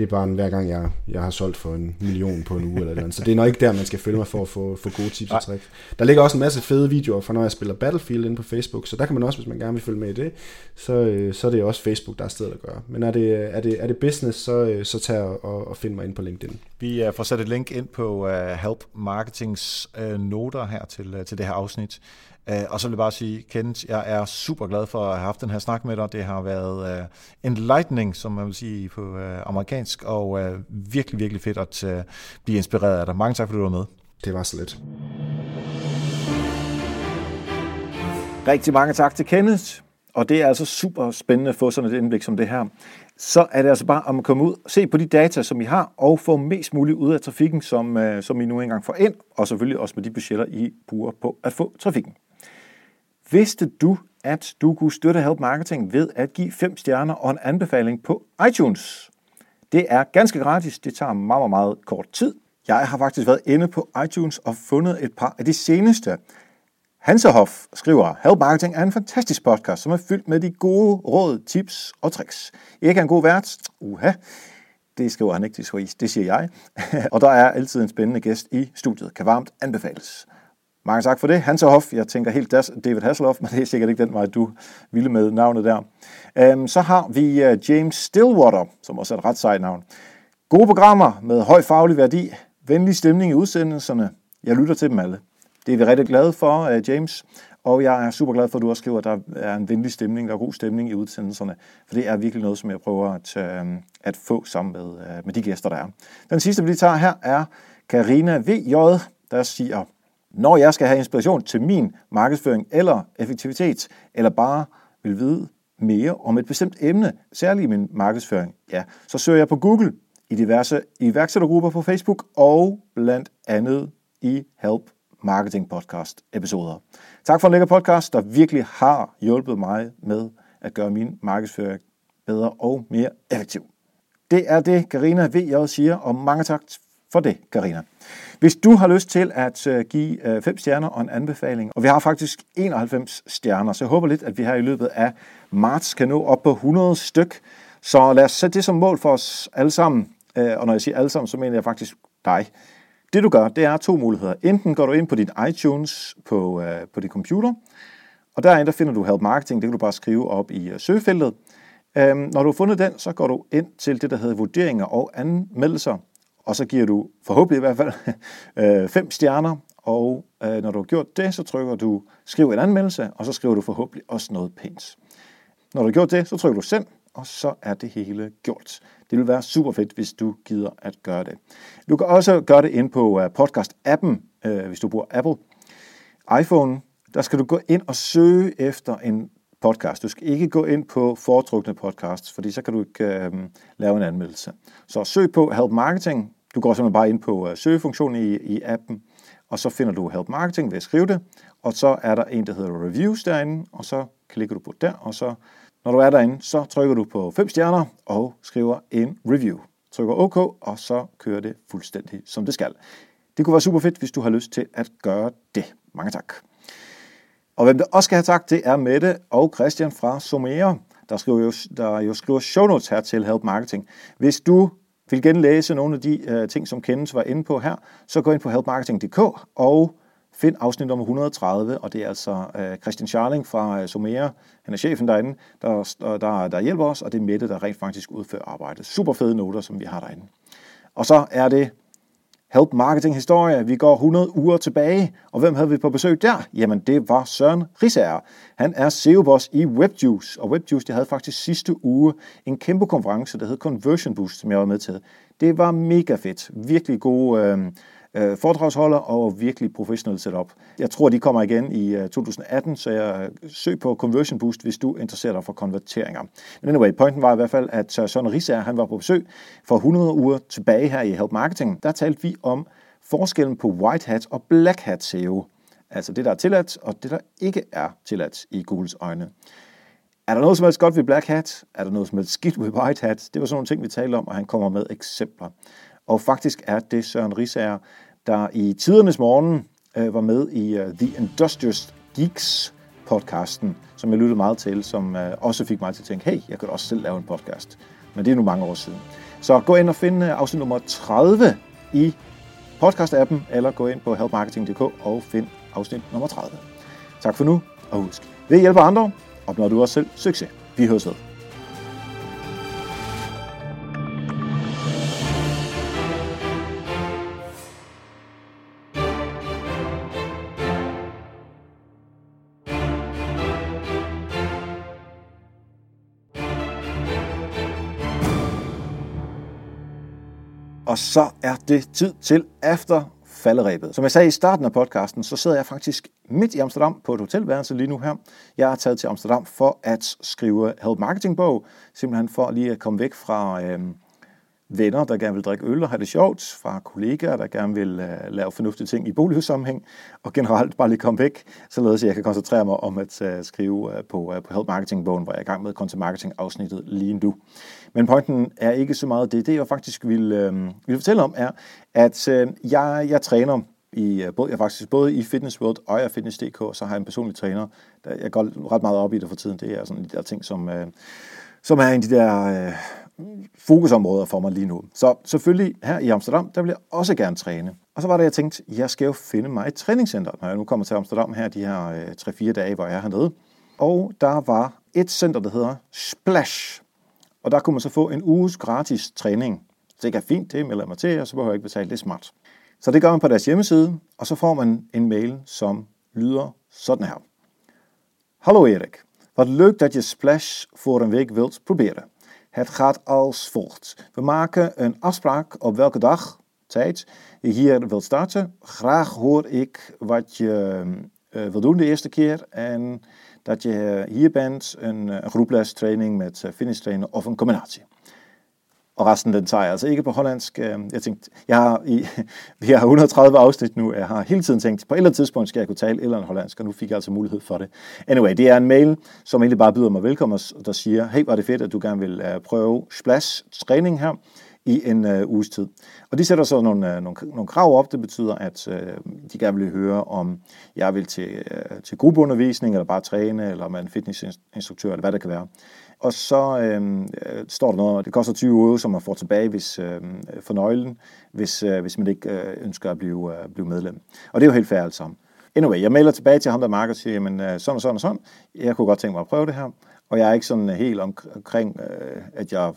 det er bare en, hver gang, jeg, jeg har solgt for en million på en uge eller noget. Så det er nok ikke der, man skal følge mig for at få, få gode tips og trick. Der ligger også en masse fede videoer fra, når jeg spiller Battlefield inde på Facebook, så der kan man også, hvis man gerne vil følge med i det, så, øh, så er det også Facebook, der er stedet at gøre. Men er det, er det, er det business, så, øh, så tag og, og find mig ind på LinkedIn. Vi uh, får sat et link ind på uh, Help Marketings uh, noter her til, uh, til det her afsnit. Uh, og så vil jeg bare sige, Kent, jeg er super glad for at have haft den her snak med dig. Det har været uh, enlightening, som man vil sige på uh, amerikansk, og uh, virkelig, virkelig fedt at uh, blive inspireret af dig. Mange tak, fordi du var med. Det var så lidt. Rigtig mange tak til Kenneth. Og det er altså super spændende at få sådan et indblik som det her. Så er det altså bare om at komme ud, se på de data, som I har, og få mest muligt ud af trafikken, som, som I nu engang får ind, og selvfølgelig også med de budgetter, I bruger på at få trafikken. Vidste du, at du kunne støtte Help Marketing ved at give 5 stjerner og en anbefaling på iTunes? Det er ganske gratis. Det tager meget, meget, meget kort tid. Jeg har faktisk været inde på iTunes og fundet et par af de seneste. Hansehoff skriver, Help Marketing er en fantastisk podcast, som er fyldt med de gode råd, tips og tricks. Ikke er en god vært? Uha. Det skriver han ikke, det siger jeg. [laughs] og der er altid en spændende gæst i studiet. Kan varmt anbefales. Mange tak for det. Hans Hoff, jeg tænker helt David Hasselhoff, men det er sikkert ikke den vej, du ville med navnet der. Um, så har vi øh, James Stillwater, som også er et ret sejt navn. Gode programmer med høj faglig værdi, venlig stemning i udsendelserne. Jeg lytter til dem alle. Det er vi rigtig glade for, øh, James. Og jeg er super glad for, at du også skriver, at der er en venlig stemning, der er god stemning i udsendelserne. For det er virkelig noget, som jeg prøver at, øh, at få sammen med, med de gæster, der er. Den sidste, vi lige tager her, er Karina V.J., der siger, når jeg skal have inspiration til min markedsføring eller effektivitet, eller bare vil vide mere om et bestemt emne, særligt i min markedsføring, ja, så søger jeg på Google i diverse iværksættergrupper på Facebook og blandt andet i Help Marketing Podcast episoder. Tak for en lækker podcast, der virkelig har hjulpet mig med at gøre min markedsføring bedre og mere effektiv. Det er det, Karina V. siger, og mange tak for det, Karina. Hvis du har lyst til at øh, give øh, fem stjerner og en anbefaling, og vi har faktisk 91 stjerner, så jeg håber lidt, at vi her i løbet af marts kan nå op på 100 styk. Så lad os sætte det som mål for os alle sammen. Øh, og når jeg siger alle sammen, så mener jeg faktisk dig. Det du gør, det er to muligheder. Enten går du ind på dit iTunes på, øh, på din computer, og derinde der finder du Help Marketing, det kan du bare skrive op i søgefeltet. Øhm, når du har fundet den, så går du ind til det, der hedder vurderinger og anmeldelser, og så giver du forhåbentlig i hvert fald [laughs] øh, fem stjerner, og øh, når du har gjort det, så trykker du skriv en anmeldelse, og så skriver du forhåbentlig også noget pænt. Når du har gjort det, så trykker du send, og så er det hele gjort. Det vil være super fedt, hvis du gider at gøre det. Du kan også gøre det ind på øh, podcast-appen, øh, hvis du bruger Apple. iPhone, der skal du gå ind og søge efter en podcast. Du skal ikke gå ind på foretrukne podcasts, fordi så kan du ikke øh, lave en anmeldelse. Så søg på Help Marketing. Du går simpelthen bare ind på øh, søgefunktionen i, i appen, og så finder du Help Marketing ved at skrive det, og så er der en, der hedder Reviews derinde, og så klikker du på der, og så når du er derinde, så trykker du på 5 stjerner og skriver en review. Trykker OK, og så kører det fuldstændig som det skal. Det kunne være super fedt, hvis du har lyst til at gøre det. Mange tak. Og hvem der også skal have tak, det er Mette og Christian fra Somera, der, skriver jo, der jo skriver show notes her til Help Marketing. Hvis du vil genlæse nogle af de uh, ting, som Kendes var inde på her, så gå ind på helpmarketing.dk og find afsnit nummer 130, og det er altså uh, Christian Charling fra uh, Somera, han er chefen derinde, der, der, der hjælper os, og det er Mette, der rent faktisk udfører arbejdet. Super fede noter, som vi har derinde. Og så er det Help Marketing Historie. Vi går 100 uger tilbage, og hvem havde vi på besøg der? Jamen, det var Søren Risager. Han er SEO-boss i WebJuice, og WebJuice de havde faktisk sidste uge en kæmpe konference, der hed Conversion Boost, som jeg var med til. Det var mega fedt. Virkelig gode øh, øh, foredragsholder og virkelig professionel setup. Jeg tror, de kommer igen i øh, 2018, så jeg øh, søg på Conversion Boost, hvis du interesserer dig for konverteringer. Men anyway, pointen var i hvert fald, at øh, Søren Risager, han var på besøg for 100 uger tilbage her i Help Marketing. Der talte vi om forskellen på White Hat og Black Hat SEO. Altså det, der er tilladt, og det, der ikke er tilladt i Googles øjne. Er der noget som helst godt ved Black Hat? Er der noget som helst skidt ved White Hat? Det var sådan nogle ting, vi talte om, og han kommer med eksempler. Og faktisk er det Søren Risager, der i tidernes morgen øh, var med i uh, The Industrious Geeks podcasten, som jeg lyttede meget til, som øh, også fik mig til at tænke, hey, jeg kan også selv lave en podcast. Men det er nu mange år siden. Så gå ind og find øh, afsnit nummer 30 i podcast-appen, eller gå ind på helpmarketing.dk og find afsnit nummer 30. Tak for nu, og husk, ved at hjælpe andre, opnår du også selv succes. Vi høres ved. Så er det tid til efter falderæbet. Som jeg sagde i starten af podcasten, så sidder jeg faktisk midt i Amsterdam på et hotelværelse lige nu her. Jeg er taget til Amsterdam for at skrive Help Marketing bog, simpelthen for lige at komme væk fra øh, venner, der gerne vil drikke øl og have det sjovt, fra kollegaer, der gerne vil uh, lave fornuftige ting i bolighussammenhæng, og generelt bare lige komme væk, således at jeg kan koncentrere mig om at uh, skrive uh, på, uh, på Help Marketing-bogen, hvor jeg er i gang med content marketing-afsnittet lige nu. Men pointen er ikke så meget det. Det, jeg faktisk vil, uh, vil fortælle om, er, at uh, jeg, jeg træner i, uh, både, jeg faktisk både i Fitness World og i Fitness.dk, så har jeg en personlig træner. Der, jeg går ret meget op i det for tiden. Det er sådan de der ting, som, uh, som er en af de der... Uh, fokusområder for mig lige nu. Så selvfølgelig her i Amsterdam, der vil jeg også gerne træne. Og så var det, jeg tænkte, jeg skal jo finde mig et træningscenter, når jeg nu kommer til Amsterdam her de her øh, 3-4 dage, hvor jeg er hernede. Og der var et center, der hedder Splash. Og der kunne man så få en uges gratis træning. Så det er fint, det melder mig til, og så behøver jeg ikke betale det smart. Så det gør man på deres hjemmeside, og så får man en mail, som lyder sådan her. Hallo Erik, wat leuk dat je Splash voor een week wilt proberen. Het gaat als volgt. We maken een afspraak op welke dag, tijd, je hier wilt starten. Graag hoor ik wat je uh, wil doen de eerste keer en dat je hier bent, een, een groeples, training met finish trainen of een combinatie. Og resten den tager jeg altså ikke på hollandsk. Øh, jeg tænkte, jeg har, i, [laughs] vi har 130 afsnit nu, jeg har hele tiden tænkt, på et eller andet tidspunkt skal jeg kunne tale et eller andet hollandsk, og nu fik jeg altså mulighed for det. Anyway, det er en mail, som egentlig bare byder mig velkommen, og der siger, hey, var det fedt, at du gerne vil øh, prøve Splash træning her i en øh, uges tid. Og de sætter så nogle, øh, nogle, nogle krav op. Det betyder, at øh, de gerne vil høre, om jeg vil til, øh, til gruppeundervisning, eller bare træne, eller om jeg er en fitnessinstruktør, eller hvad det kan være. Og så øh, står der noget, det koster 20 euro, som man får tilbage hvis, øh, for nøglen, hvis, øh, hvis man ikke øh, ønsker at blive, øh, blive medlem. Og det er jo helt fair alt sammen. Anyway, jeg mailer tilbage til ham, der marker og siger, jamen øh, sådan og sådan og sådan, jeg kunne godt tænke mig at prøve det her. Og jeg er ikke sådan øh, helt omkring, øh, at jeg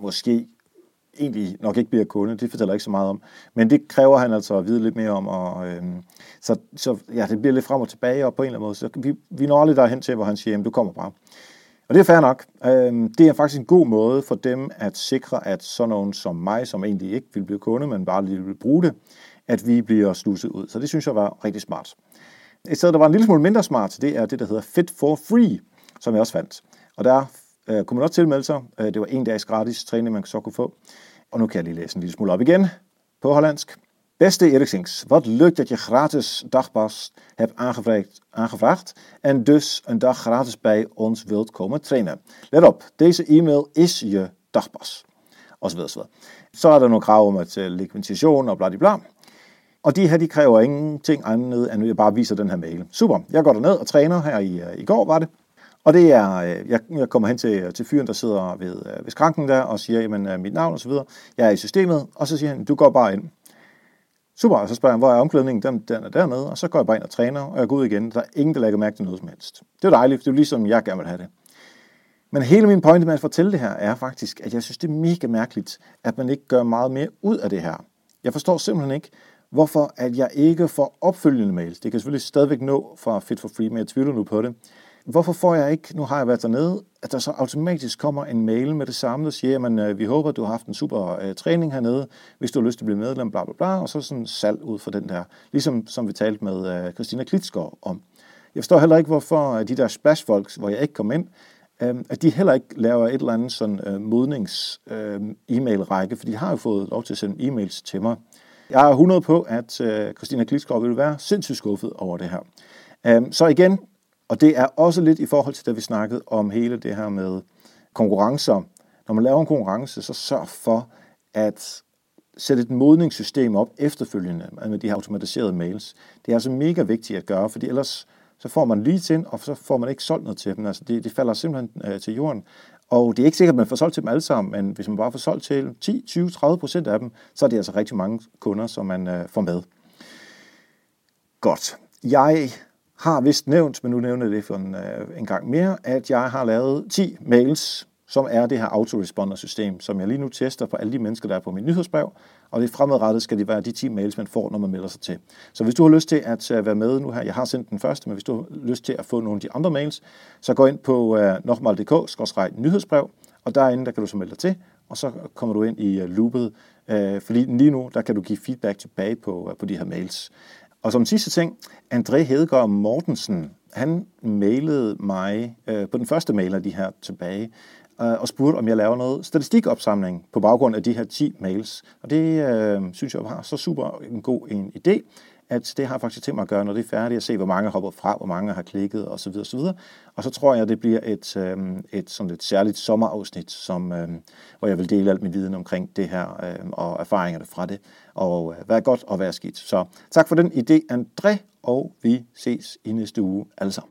måske egentlig nok ikke bliver kunde, det fortæller ikke så meget om. Men det kræver han altså at vide lidt mere om, og øh, så, så ja, det bliver lidt frem og tilbage, og på en eller anden måde, så vi, vi når aldrig derhen til, hvor han siger, jamen du kommer bare. Og det er fair nok. Øhm, det er faktisk en god måde for dem at sikre, at sådan nogen som mig, som egentlig ikke vil blive kunde, men bare lige vil bruge det, at vi bliver sluset ud. Så det synes jeg var rigtig smart. Et sted, der var en lille smule mindre smart, det er det, der hedder Fit for Free, som jeg også fandt. Og der øh, kunne man også tilmelde sig. Øh, det var en dags gratis træning, man så kunne få. Og nu kan jeg lige læse en lille smule op igen på hollandsk. Beste Eriksings, wat leuk dat je gratis dagpas hebt aangevraagd, aangevraagd en dus een dag gratis bij ons wilt komen trainen. Let op, deze e-mail is je dagpas. Als så så. Så er der nogle krav om at uh, legitimation og bladibla. Og de her, de kræver ingenting andet, end at jeg bare viser den her mail. Super, jeg går derned og træner her i, øh, i går, var det. Og det er, øh, jeg, jeg kommer hen til, øh, til fyren, der sidder ved, ved skranken der, og siger, jamen, mit navn og så videre. Jeg er i systemet, og så siger han, du går bare ind. Super, og så spørger jeg, hvor er omklædningen? Den, den er dernede, og så går jeg bare ind og træner, og jeg går ud igen. Der er ingen, der lægger mærke til noget som helst. Det er dejligt, det er ligesom jeg gerne vil have det. Men hele min pointe med at fortælle det her er faktisk, at jeg synes, det er mega mærkeligt, at man ikke gør meget mere ud af det her. Jeg forstår simpelthen ikke, hvorfor at jeg ikke får opfølgende mails. Det kan selvfølgelig stadigvæk nå fra Fit for Free, men jeg tvivler nu på det hvorfor får jeg ikke, nu har jeg været dernede, at der så automatisk kommer en mail med det samme, der siger, at øh, vi håber, at du har haft en super uh, træning hernede, hvis du har lyst til at blive medlem, bla bla bla, og så sådan salg ud for den der, ligesom som vi talte med øh, Christina Klitsgaard om. Jeg forstår heller ikke, hvorfor de der splashfolks, hvor jeg ikke kom ind, uh, at de heller ikke laver et eller andet sådan uh, modnings-e-mail-række, øhm, for de har jo fået lov til at sende e-mails til mig. Jeg er 100 på, at Christina Klitsgaard vil være sindssygt skuffet over det her. Um, så igen, og det er også lidt i forhold til det, vi snakkede om hele det her med konkurrencer. Når man laver en konkurrence, så sørg for at sætte et modningssystem op efterfølgende med de her automatiserede mails. Det er altså mega vigtigt at gøre, fordi ellers så får man lige til, og så får man ikke solgt noget til dem. Altså det, det falder simpelthen øh, til jorden. Og det er ikke sikkert, at man får solgt til dem alle sammen, men hvis man bare får solgt til 10, 20, 30 procent af dem, så er det altså rigtig mange kunder, som man øh, får med. Godt. Jeg har vist nævnt, men nu nævner jeg det for en, øh, en gang mere, at jeg har lavet 10 mails, som er det her autoresponder-system, som jeg lige nu tester på alle de mennesker, der er på mit nyhedsbrev, og det fremadrettet skal det være de 10 mails, man får, når man melder sig til. Så hvis du har lyst til at øh, være med nu her, jeg har sendt den første, men hvis du har lyst til at få nogle af de andre mails, så gå ind på øh, uh, nokmal.dk-nyhedsbrev, og derinde der kan du så melde dig til, og så kommer du ind i øh, loopet, fordi lige nu der kan du give feedback tilbage på, på de her mails. Og som sidste ting, André Hedegaard Mortensen, han mailede mig øh, på den første mail af de her tilbage, øh, og spurgte, om jeg laver noget statistikopsamling på baggrund af de her 10 mails. Og det øh, synes jeg var så super en god en idé, at det har faktisk tænkt mig at gøre, når det er færdigt, at se, hvor mange hopper fra, hvor mange har klikket osv. osv. Og så tror jeg, at det bliver et, øh, et, sådan et særligt sommerafsnit, som, øh, hvor jeg vil dele alt min viden omkring det her øh, og erfaringerne fra det, og øh, hvad er godt og hvad er skidt. Så tak for den idé, André, og vi ses i næste uge alle sammen.